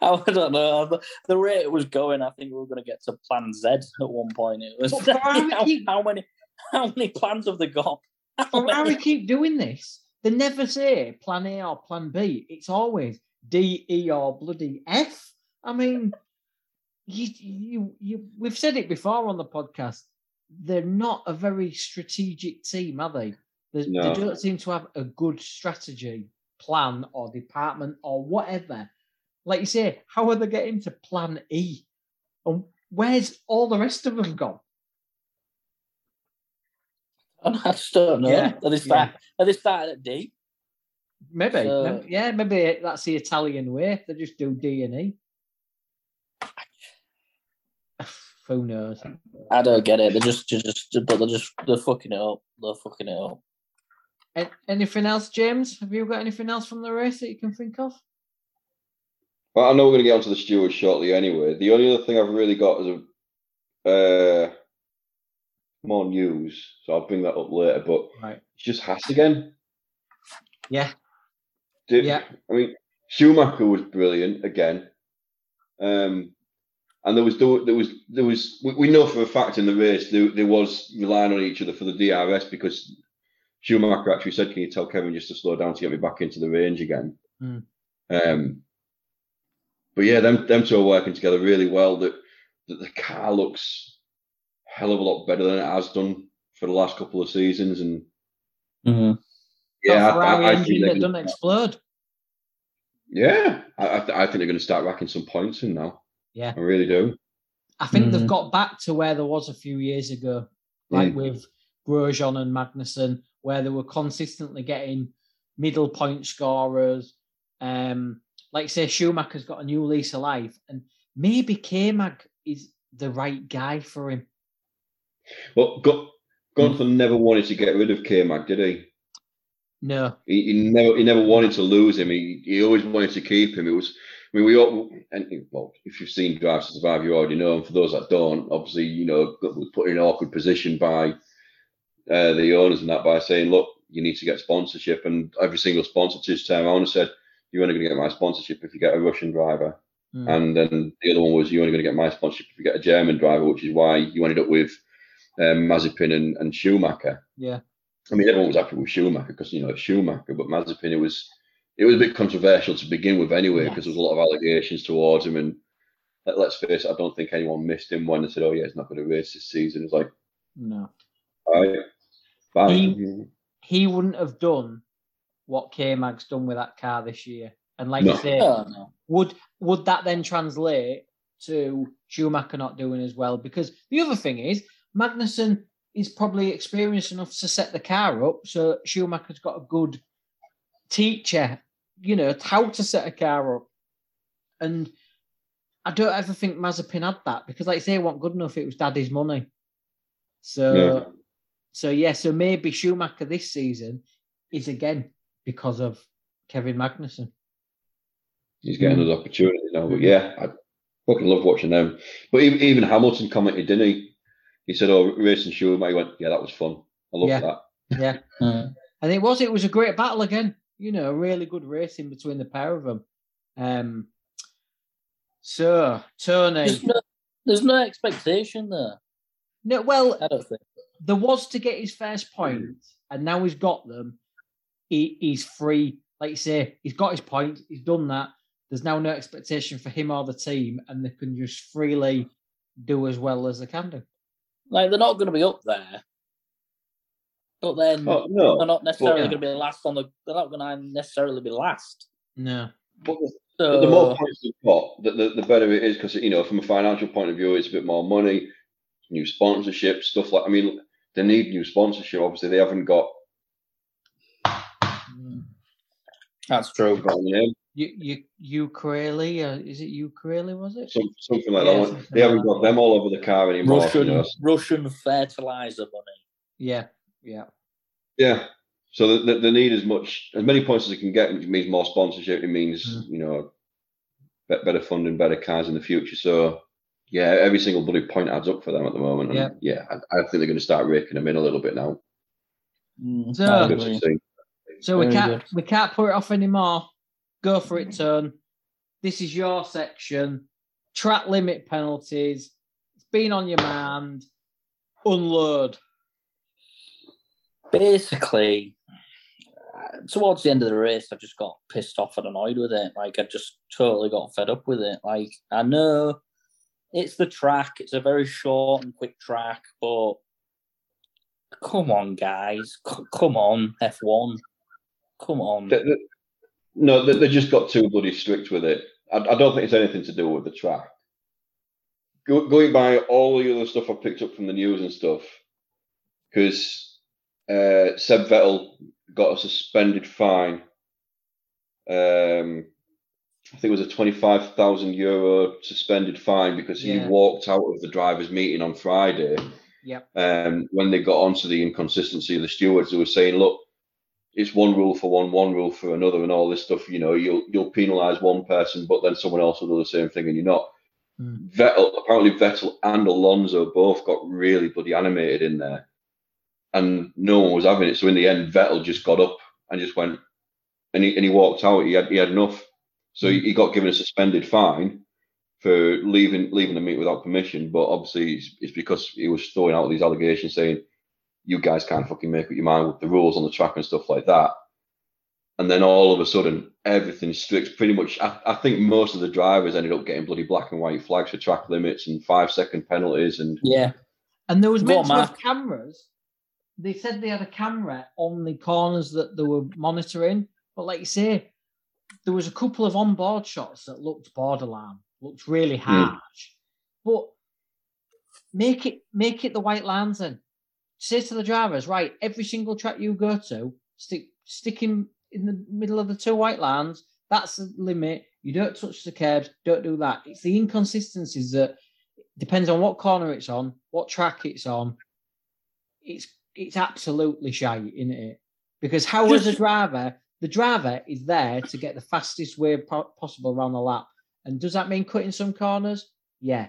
I don't know. The, the rate it was going, I think we were going to get to Plan Z at one point. It was But how, keep- how many how many plans have they got? How But why we many? keep doing this? They never say Plan A or Plan B. It's always D, E, or bloody F. I mean, you, you, you. We've said it before on the podcast. They're not a very strategic team, are they? They, No. they don't seem to have a good strategy, plan, or department, or whatever. Like you say, how are they getting to Plan E? And where's all the rest of them gone? I just don't know. Yeah, Are they start? Are they starting at D? Maybe, So- maybe- yeah, maybe that's the Italian way. They just do D and E. Who knows? I don't get it. They're just, just, just but they're just, they're fucking it up. They're fucking it up. A- anything else, James? Have you got anything else from the race that you can think of? But I know we're going to get onto the stewards shortly anyway. The only other thing I've really got is a uh, more news, so I'll bring that up later. But Right. it's just Haas again. Yeah. Did, Yeah. I mean, Schumacher was brilliant again. Um, and there was there was there was we, we know for a fact in the race there, there was relying on each other for the DRS because Schumacher actually said, "Can you tell Kevin just to slow down to get me back into the range again?" Hmm. Um, but yeah, them them two are working together really well. That that the car looks a hell of a lot better than it has done for the last couple of seasons, and Mm-hmm. Yeah, Got Ferrari I, I engine think that they're doesn't gonna, explode. yeah, I, I, th- I think they're going to start racking some points in now. Yeah. I really do. I think they've Mhm. got back to where there was a few years ago, like Mm. with Grosjean and Magnussen, where they were consistently getting middle point scorers. Um, like say, Schumacher's got a new lease of life, and maybe K Mag is the right guy for him. Well, Gu- Guenther never wanted to get rid of K Mag, did he? No, He, he never he never wanted to lose him. He he always wanted to keep him. It was I mean we all and well if you've seen Drive to Survive you already know. And for those that don't, obviously you know was put in an awkward position by uh, the owners and that by saying look you need to get sponsorship and every single sponsor just turned around and said you're only going to get my sponsorship if you get a Russian driver. Mm. And then the other one was you're only going to get my sponsorship if you get a German driver, which is why you ended up with um, Mazepin and, and Schumacher. yeah, I mean, everyone was happy with Schumacher because you know it's Schumacher, but Mazepin it was it was a bit controversial to begin with anyway because there was a lot of allegations towards him. And let, let's face it, I don't think anyone missed him when they said, "Oh yeah, he's not going to race this season." It's like, no. all right, fine. He- He wouldn't have done what K Mag's done with that car this year. And like No. you say, Oh, no. would would that then translate to Schumacher not doing as well? Because the other thing is, Magnussen is probably experienced enough to set the car up, so Schumacher's got a good teacher, you know, how to set a car up. And I don't ever think Mazepin had that because, like I say, it wasn't good enough. It was daddy's money. So, No. so yeah, so maybe Schumacher this season is again because of Kevin Magnussen. He's getting an opportunity now. But yeah, I fucking love watching them. But even, even Hamilton commented, didn't he? He said, "Oh, racing Schumacher." He went, "Yeah, that was fun. I love Yeah. that." Yeah. Mm. And it was it was a great battle again. You know, a really good racing between the pair of them. Um, so Tony, There's no, there's no expectation there. no, well, I don't think. there was to get his first and now he's got them. he, he's free. Like you say, he's got his point. He's done that. There's now no expectation for him or the team, and they can just freely do as well as they can do. Like they're not going to be up there, but then Oh, no. they're not necessarily yeah. going to be last on the. They're not going to necessarily be last. No. But the, So the more points they've got, the, the, the better it is because you know from a financial point of view, it's a bit more money, new sponsorship stuff like. I mean, they need new sponsorship. Obviously, they haven't got. That's true. got a name, You, you, ukulele, uh, is it ukulele? Was it? some, something like Yeah, that. something They haven't like got them all over the car anymore. Russian You know? Russian fertilizer money. Yeah, yeah. Yeah. So they, they need as much, as many points as they can get, which means more sponsorship. It means Mm. you know, better funding, better cars in the future. So yeah, every single bloody point adds up for them at the moment. And Yeah. yeah, I, I think they're going to start raking them in a little bit now. So- I Good to agree. see. So we can't good. we can't put it off anymore. Go for it, turn. This is your section. Track limit penalties. It's been on your mind. Unload. basically uh, towards the end of the race i just got pissed off and annoyed with it like i just totally got fed up with it like i know it's the track it's a very short and quick track but come on guys C- come on f1 come on They- they- no, they, they just got too bloody strict with it. I, I don't think it's anything to do with the track. Go, going by all the other stuff I picked up from the news and stuff, because uh, Seb Vettel got a suspended fine. Um, I think it was a twenty-five thousand euro suspended fine because he Yeah. walked out of the drivers' meeting on Friday. Yep. Um, when they got onto the inconsistency of the stewards, they were saying, "Look, it's one rule for one, one rule for another, and all this stuff. You know, you'll you'll penalise one person, but then someone else will do the same thing, and you're not." Mm. Vettel apparently Vettel and Alonso both got really bloody animated in there, and no one was having it. So in the end, Vettel just got up and just went, and he and he walked out. He had he had enough, so he, he got given a suspended fine for leaving leaving the meet without permission. But obviously, it's, it's because he was throwing out these allegations saying you guys can't fucking make up your mind with the rules on the track and stuff like that. And then all of a sudden, everything's strict. Pretty much, I, I think most of the drivers ended up getting bloody black and white flags for track limits and five second penalties. And yeah And there was Go meant to have cameras. They said they had a camera on the corners that they were monitoring. But like you say, there was a couple of on-board shots that looked borderline, looked really hmm. harsh. But make it make it the white lines then. Say to the drivers, right, every single track you go to, stick stick him in the middle of the two white lines. That's the limit. You don't touch the curbs, don't do that. It's the inconsistencies that depends on what corner it's on, what track it's on. It's it's absolutely shy, isn't it? Because how as a driver, the driver is there to get the fastest way possible around the lap. And does that mean cutting some corners? Yeah.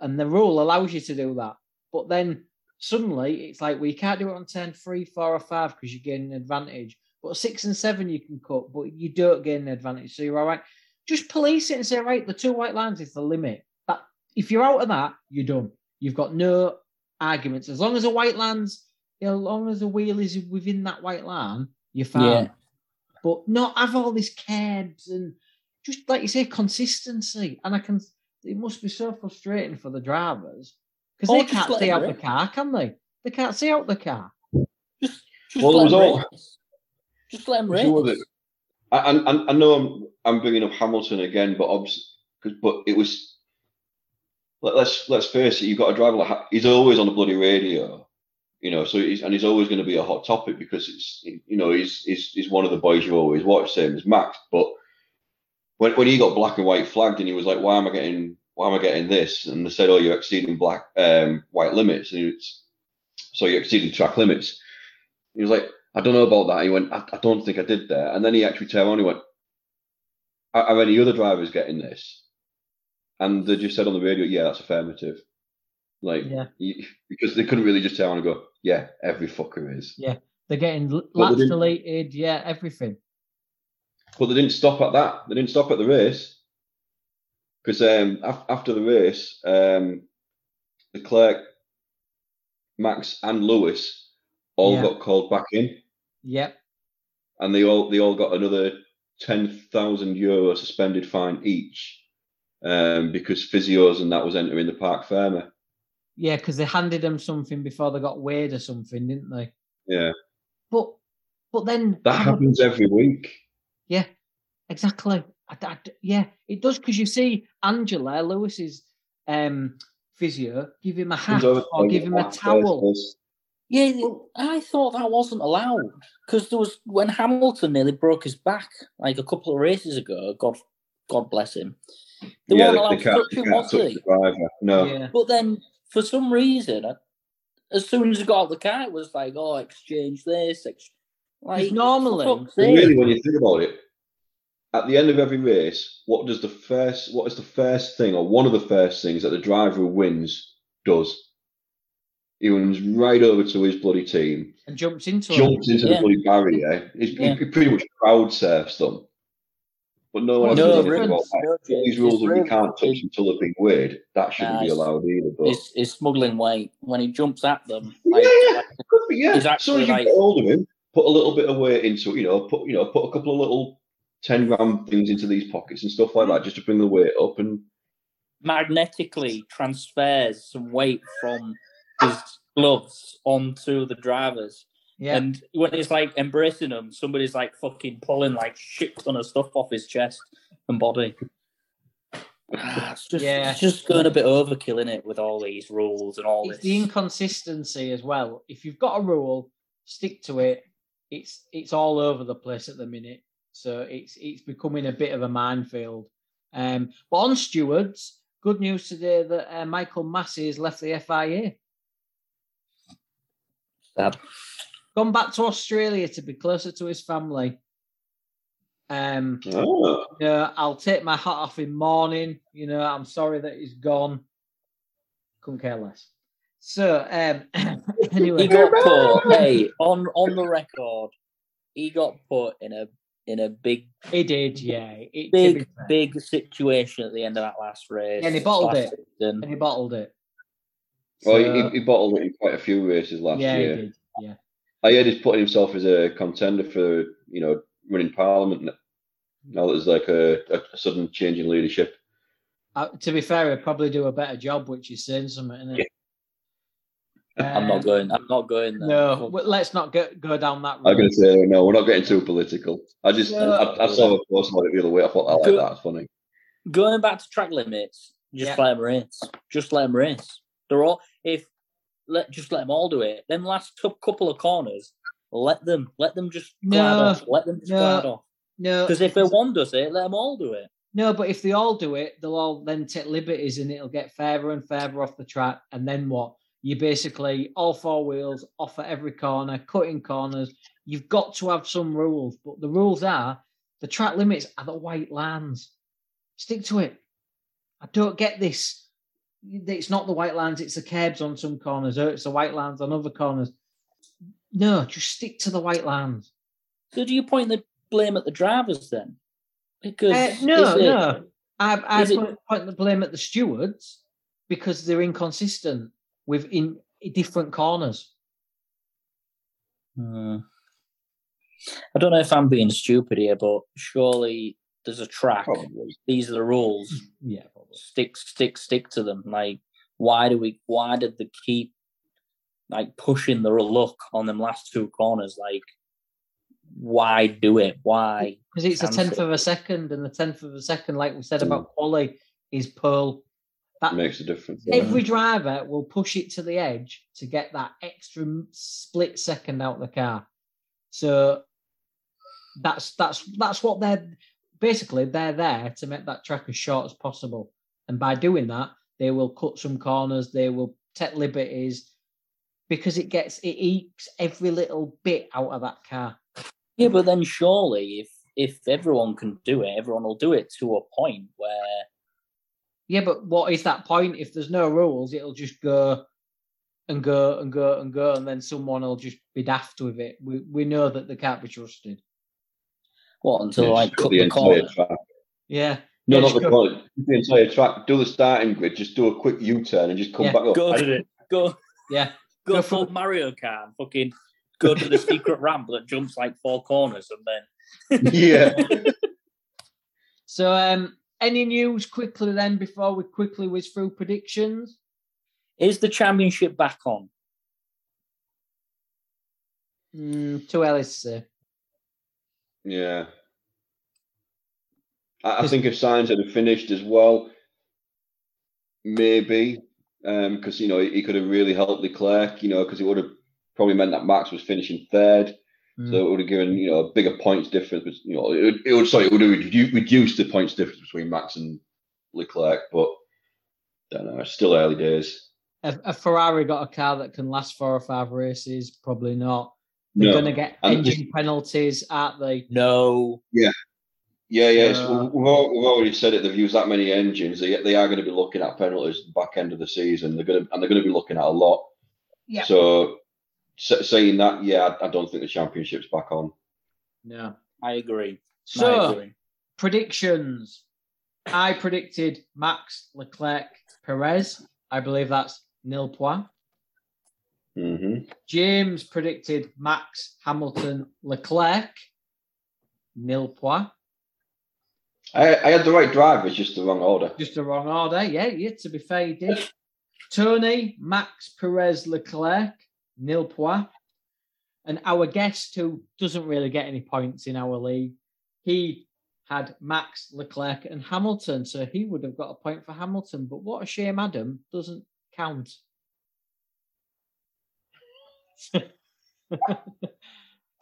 And the rule allows you to do that. But then suddenly it's like, well, you can't do it on turn three, four, or five because you're getting an advantage. But six and seven you can cut, but you don't gain an advantage. So you're all right. Just police it and say, right, the two white lines is the limit. That if you're out of that, you're done. You've got no arguments. As long as the white lands, you know, as long as the wheel is within that white line, you're fine. Yeah. But not have all these cabs and just like you say, consistency. And I can it must be so frustrating for the drivers because they can't see them out the car, can they? They can't see out the car. just Well, let them all- race. just let them Sure race. that- I, I, I know I'm I'm bringing up Hamilton again, but obs- 'cause- but it was. Let, let's let's face it. You've got a driver like he's always on the bloody radio, you know. So he's and he's always going to be a hot topic because it's you know he's he's, he's one of the boys you always watch, same as Max. But when when he got black and white flagged and he was like, why am I getting why am I getting this? And they said, oh, you're exceeding black um white limits, and it's so you're exceeding track limits. He was like, I don't know about that. He went, I, I don't think I did there. And then he actually turned on. He went, Are, are any other drivers getting this? And they just said on the radio, Yeah, that's affirmative. Like, Yeah. you- because they couldn't really just turn on and go, Yeah, every fucker is. Yeah, they're getting But laps deleted, yeah, everything. But they didn't stop at that. They didn't stop at the race. Because um, af- after the race, um, clerk, Max, and Lewis all Yeah. got called back in. Yep. and they all they all got another ten thousand euro suspended fine each um, because physios and that was entering the parc fermé. Yeah, because they handed them something before they got weighed or something, didn't they? Yeah, But but then that happens every week. Yeah, exactly. I, I- yeah, it does because you see Angela Lewis's um, physio give him a hat or give him a towel. first- Yeah, I thought that wasn't allowed because there was when Hamilton nearly broke his back like a couple of races ago. God, God bless him. They yeah, weren't allowed they to can't, touch him, can't was touch they? the driver. No, Yeah, But then, for some reason, as soon as he got out the car, it was like, "Oh, exchange this." Ex-. Like normally- for fuck's And sake. really, when you think about it, at the end of every race, what does the first, what is the first thing, or one of the first things that the driver who wins does? He runs right over to his bloody team, and jumps into jumps into Yeah. the bloody barrier. He's, Yeah. He pretty much crowd surfs them. But no one else No, does about that. no, These rules that you can't touch until they've been weighed, that shouldn't Nah, be allowed either. But It's, it's smuggling weight when he jumps at them. Yeah, Like, yeah. Could be, yeah. He's As soon as you like- get hold of him, put a little bit of weight into, you know, put you know, put a couple of little ten gram things into these pockets and stuff like that, just to bring the weight up. And magnetically transfers some weight from his gloves onto the drivers. Yeah, And when he's like embracing them, somebody's like fucking pulling like shit ton of stuff off his chest and body. It's just, Yeah. it's just going a bit overkill in it with all these rules and all it's this. the inconsistency as well. If you've got a rule, stick to it. It's it's all over the place at the minute, so it's it's becoming a bit of a minefield. Um, but on stewards, good news today that uh, Michael Masi has left the FIA, Sad. gone back to Australia to be closer to his family. Um, oh, you know, I'll take my hat off in mourning. You know, I'm sorry that he's gone. Couldn't care less. So, um, anyway, He got put. hey, on on the record, he got put in a in a big he did, yeah. It, big big situation at the end of that last race. Yeah, and he bottled it. season. and he bottled it. well, he, he bottled it in quite a few races last yeah, year. he did. Yeah, I heard he's putting himself as a contender for you know running Parliament now that there's like a, a sudden change in leadership. uh, to be fair, he'd probably do a better job, which is saying something, isn't it? I'm not Um, going. I'm not going there. No, let's not go, go down that I'm going to say no. We're not getting too political. I just No. I, I saw a post about it the other way. I thought I like Good. that. It's funny. Going back to track limits, just Yeah. let them race. Just let them race. They're all if let just let them all do it. Then last couple of corners, let them let them just glide No. off. Let them just No. glide off. No, Because if the one does it, let them all do it. No, but if they all do it, they'll all then take liberties and it'll get further and further off the track. And then what? You basically all four wheels off at every corner, cutting corners. You've got to have some rules, but the rules are the track limits are the white lines. Stick to it. I don't get this. It's not the white lines, it's the cabs on some corners, or it's the white lines on other corners. No, just stick to the white lines. So do you point the blame at the drivers then? Because Uh, no, it- no. I, I is it- point the blame at the stewards because they're inconsistent with in, different corners. Hmm. I don't know if I'm being stupid here, but surely there's a track. Probably. These are the rules. Yeah, probably. Stick, stick, stick to them. Like, why do we? Why did they keep like pushing the luck on them last two corners? Like, why do it? Why? Because it's a Cancel. tenth of a second, and the tenth of a second, like we said Mm. about quali, is pearl. That makes a difference. every driver will push it to the edge to get that extra split second out of the car. So that's that's that's what they're basically they're there to make that track as short as possible. And by doing that, they will cut some corners, they will take liberties because it gets it ekes every little bit out of that car. Yeah, but then surely, if if everyone can do it, everyone will do it to a point where Yeah, but what is that point? If there's no rules, it'll just go and go and go and go, and then someone will just be daft with it. We we know that they can't be trusted. what until Yeah, like cut the the entire corner. track. Yeah. No, Yeah, not the go- corner. The entire track. Do the starting grid. Just do a quick U-turn and just come Yeah, back up. Go, I- go, Yeah. go Go full for- Mario Kart, and fucking go to the secret ramp that jumps like four corners and then Yeah. So, um, any news quickly then before we quickly whiz through predictions? is the championship back on? Mm, too early to say. Yeah. I, I think if Sainz had finished as well, maybe, because you know he, he could have really helped Leclerc, you know, because it would have probably meant that Max was finishing third, Mm. so it would have given you know a bigger points difference. but, You know, it, would- it would sorry, it would have redu- reduced the points difference between Max and Leclerc, but don't know. It's still early days. a, a Ferrari got a car that can last four or five races? Probably not. They're No. going to get And engine penalties, aren't they? No. Yeah, yeah. yeah. Uh, we've, we've already said it. They've used that many engines. They, they are going to be looking at penalties back end of the season. They're going to and they're going to be looking at a lot. Yeah. So sa- saying that, yeah, I, I don't think the championship's back on. No. I agree. I So, agree. predictions. I predicted Max Leclerc Perez. I believe that's nil point. hmm James predicted Max Hamilton Leclerc. Nil point. I, I had the right drivers, just the wrong order. Just the wrong order. Yeah, yeah, to be fair, you did. Tony, Max Perez Leclerc, nil point. And our guest, who doesn't really get any points in our league, he had Max Leclerc and Hamilton. So he would have got a point for Hamilton. But what a shame, Adam doesn't count.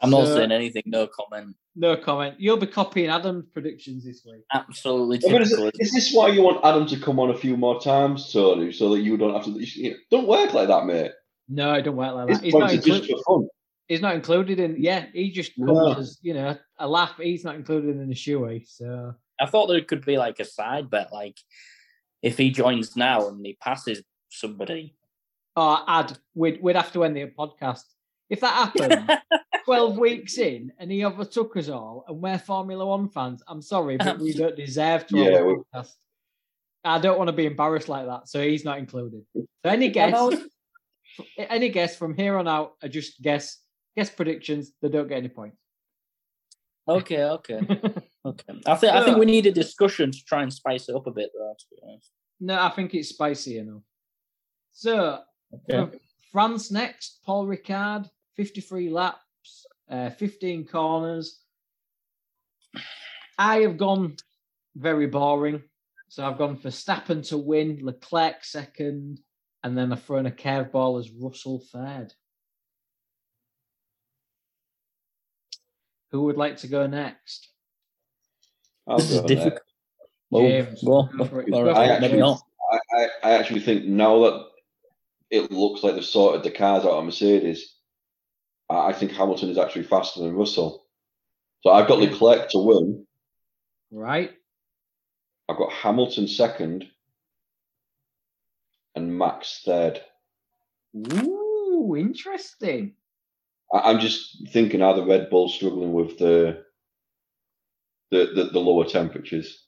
I'm not So- saying anything. No comment. No comment. You'll be copying Adam's predictions this week. Absolutely I mean, is, typical. is this why you want Adam to come on a few more times, Tony, so that you don't have to? You know, don't work like that, mate. No, it don't work like His that. He's not, points are just for fun. he's not included in. Yeah, he just comes No. as you know a laugh. He's not included in the shoey. So I thought there could be like a side bet, like if he joins now and he passes somebody. Oh, Ad, we'd, we'd have to end the podcast. If that happened 12 weeks in and he overtook us all and we're Formula One fans, I'm sorry, but we don't deserve to Yeah, we- podcast. I don't want to be embarrassed like that, so he's not included. So any I guess, know- any guess from here on out are just guess guess predictions. They don't get any points. Okay, okay, okay. I think I think we need a discussion to try and spice it up a bit, though. To be honest. no, I think it's spicy enough. So Okay. France next, Paul Ricard, 53 laps, uh, 15 corners. I have gone very boring. So I've gone for Stappen to win, Leclerc second, and then I've thrown a curveball as Russell third. Who would like to go next? I'll This is go difficult. Well, James, well, go for it. all Go right, for I it. maybe actually, not. I, I, I actually think now that it looks like they've sorted the cars out of Mercedes, I, I think Hamilton is actually faster than Russell. So I've got Yeah. Leclerc to win. Right. I've got Hamilton second, and Max third. Ooh, interesting. I, I'm just thinking, are the Red Bulls struggling with the the, the, the lower temperatures?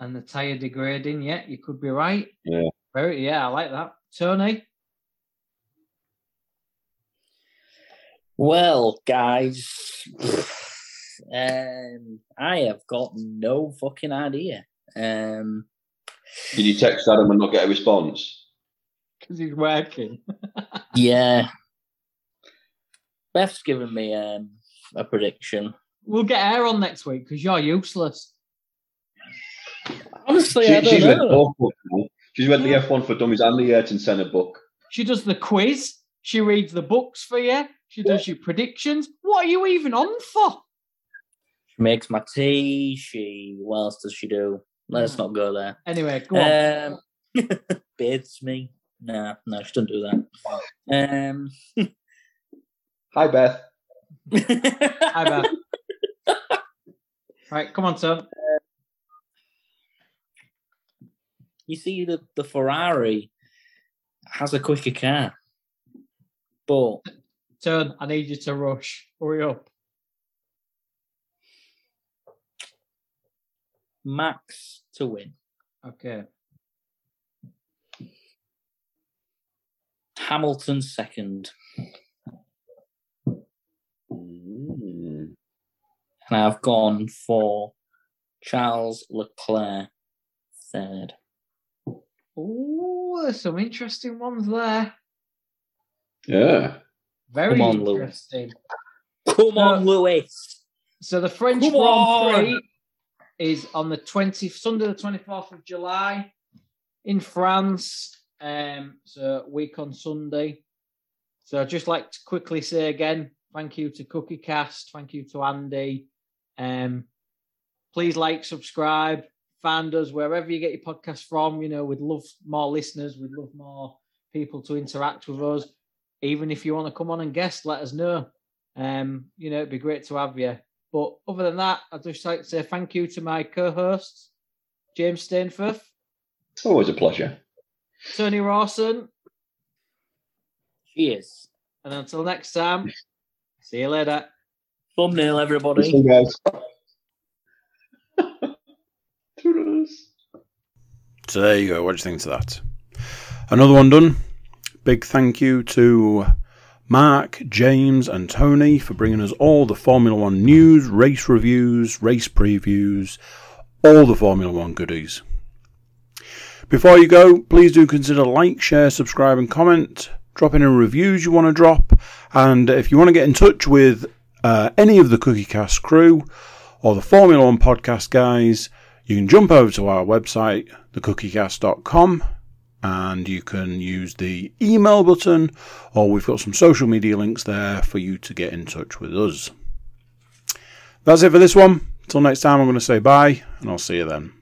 And the tire degrading, yeah, you could be right. Yeah. Very, yeah, I like that. Tony, Well, guys, um, I have got no fucking idea. Um, Did you text Adam and not get a response? because he's working. yeah, Beth's given me um, a prediction. We'll get her on next week because you're useless. Honestly, She, I don't she's read know. both books now. She's read the F1 for Dummies and the Ayrton Senna book. She does the quiz. She reads the books for you. She does your predictions. What are you even on for? She makes my tea. She what else does she do? Let's not go there. Anyway, go on. Um, bathes me. No, no, she doesn't do that. Um, Hi, Beth. Hi, Beth. right, come on, son. you see, the, the Ferrari has a quicker car, but Turn. I need you to rush. Hurry up. Max to win. Okay. Hamilton second. Mm. And I've gone for Charles Leclerc third. Oh, there's some interesting ones there. Yeah. Very Come on, interesting. Come on, Louis. Lewis. So the French Grand Prix is on the 20 Sunday the 24th of July in France. Um, so week on Sunday. So I'd just like to quickly say again, thank you to Cookie Cast, thank you to Andy. Um, please like, subscribe, find us wherever you get your podcast from. You know, we'd love more listeners, we'd love more people to interact with us. Even if you want to come on and guest, let us know. Um, you know, it'd be great to have you. But other than that, I'd just like to say thank you to my co-hosts, James Stainforth, It's Always a pleasure. Tony Rawson, Cheers. and until next time, see you later. Thumbnail, everybody. See you guys. Toodles. So there you go. What do you think to that? Another one done. Big thank you to Mark, James, and Tony for bringing us all the Formula One news, race reviews, race previews, all the Formula One goodies. Before you go, please do consider like, share, subscribe, and comment. Drop in any reviews you want to drop, and if you want to get in touch with uh, any of the CookieCast crew or the Formula One podcast guys, you can jump over to our website, thecookiecast.com, and you can use the email button, or we've got some social media links there for you to get in touch with us. That's it for this one. Until next time, I'm going to say bye, and I'll see you then.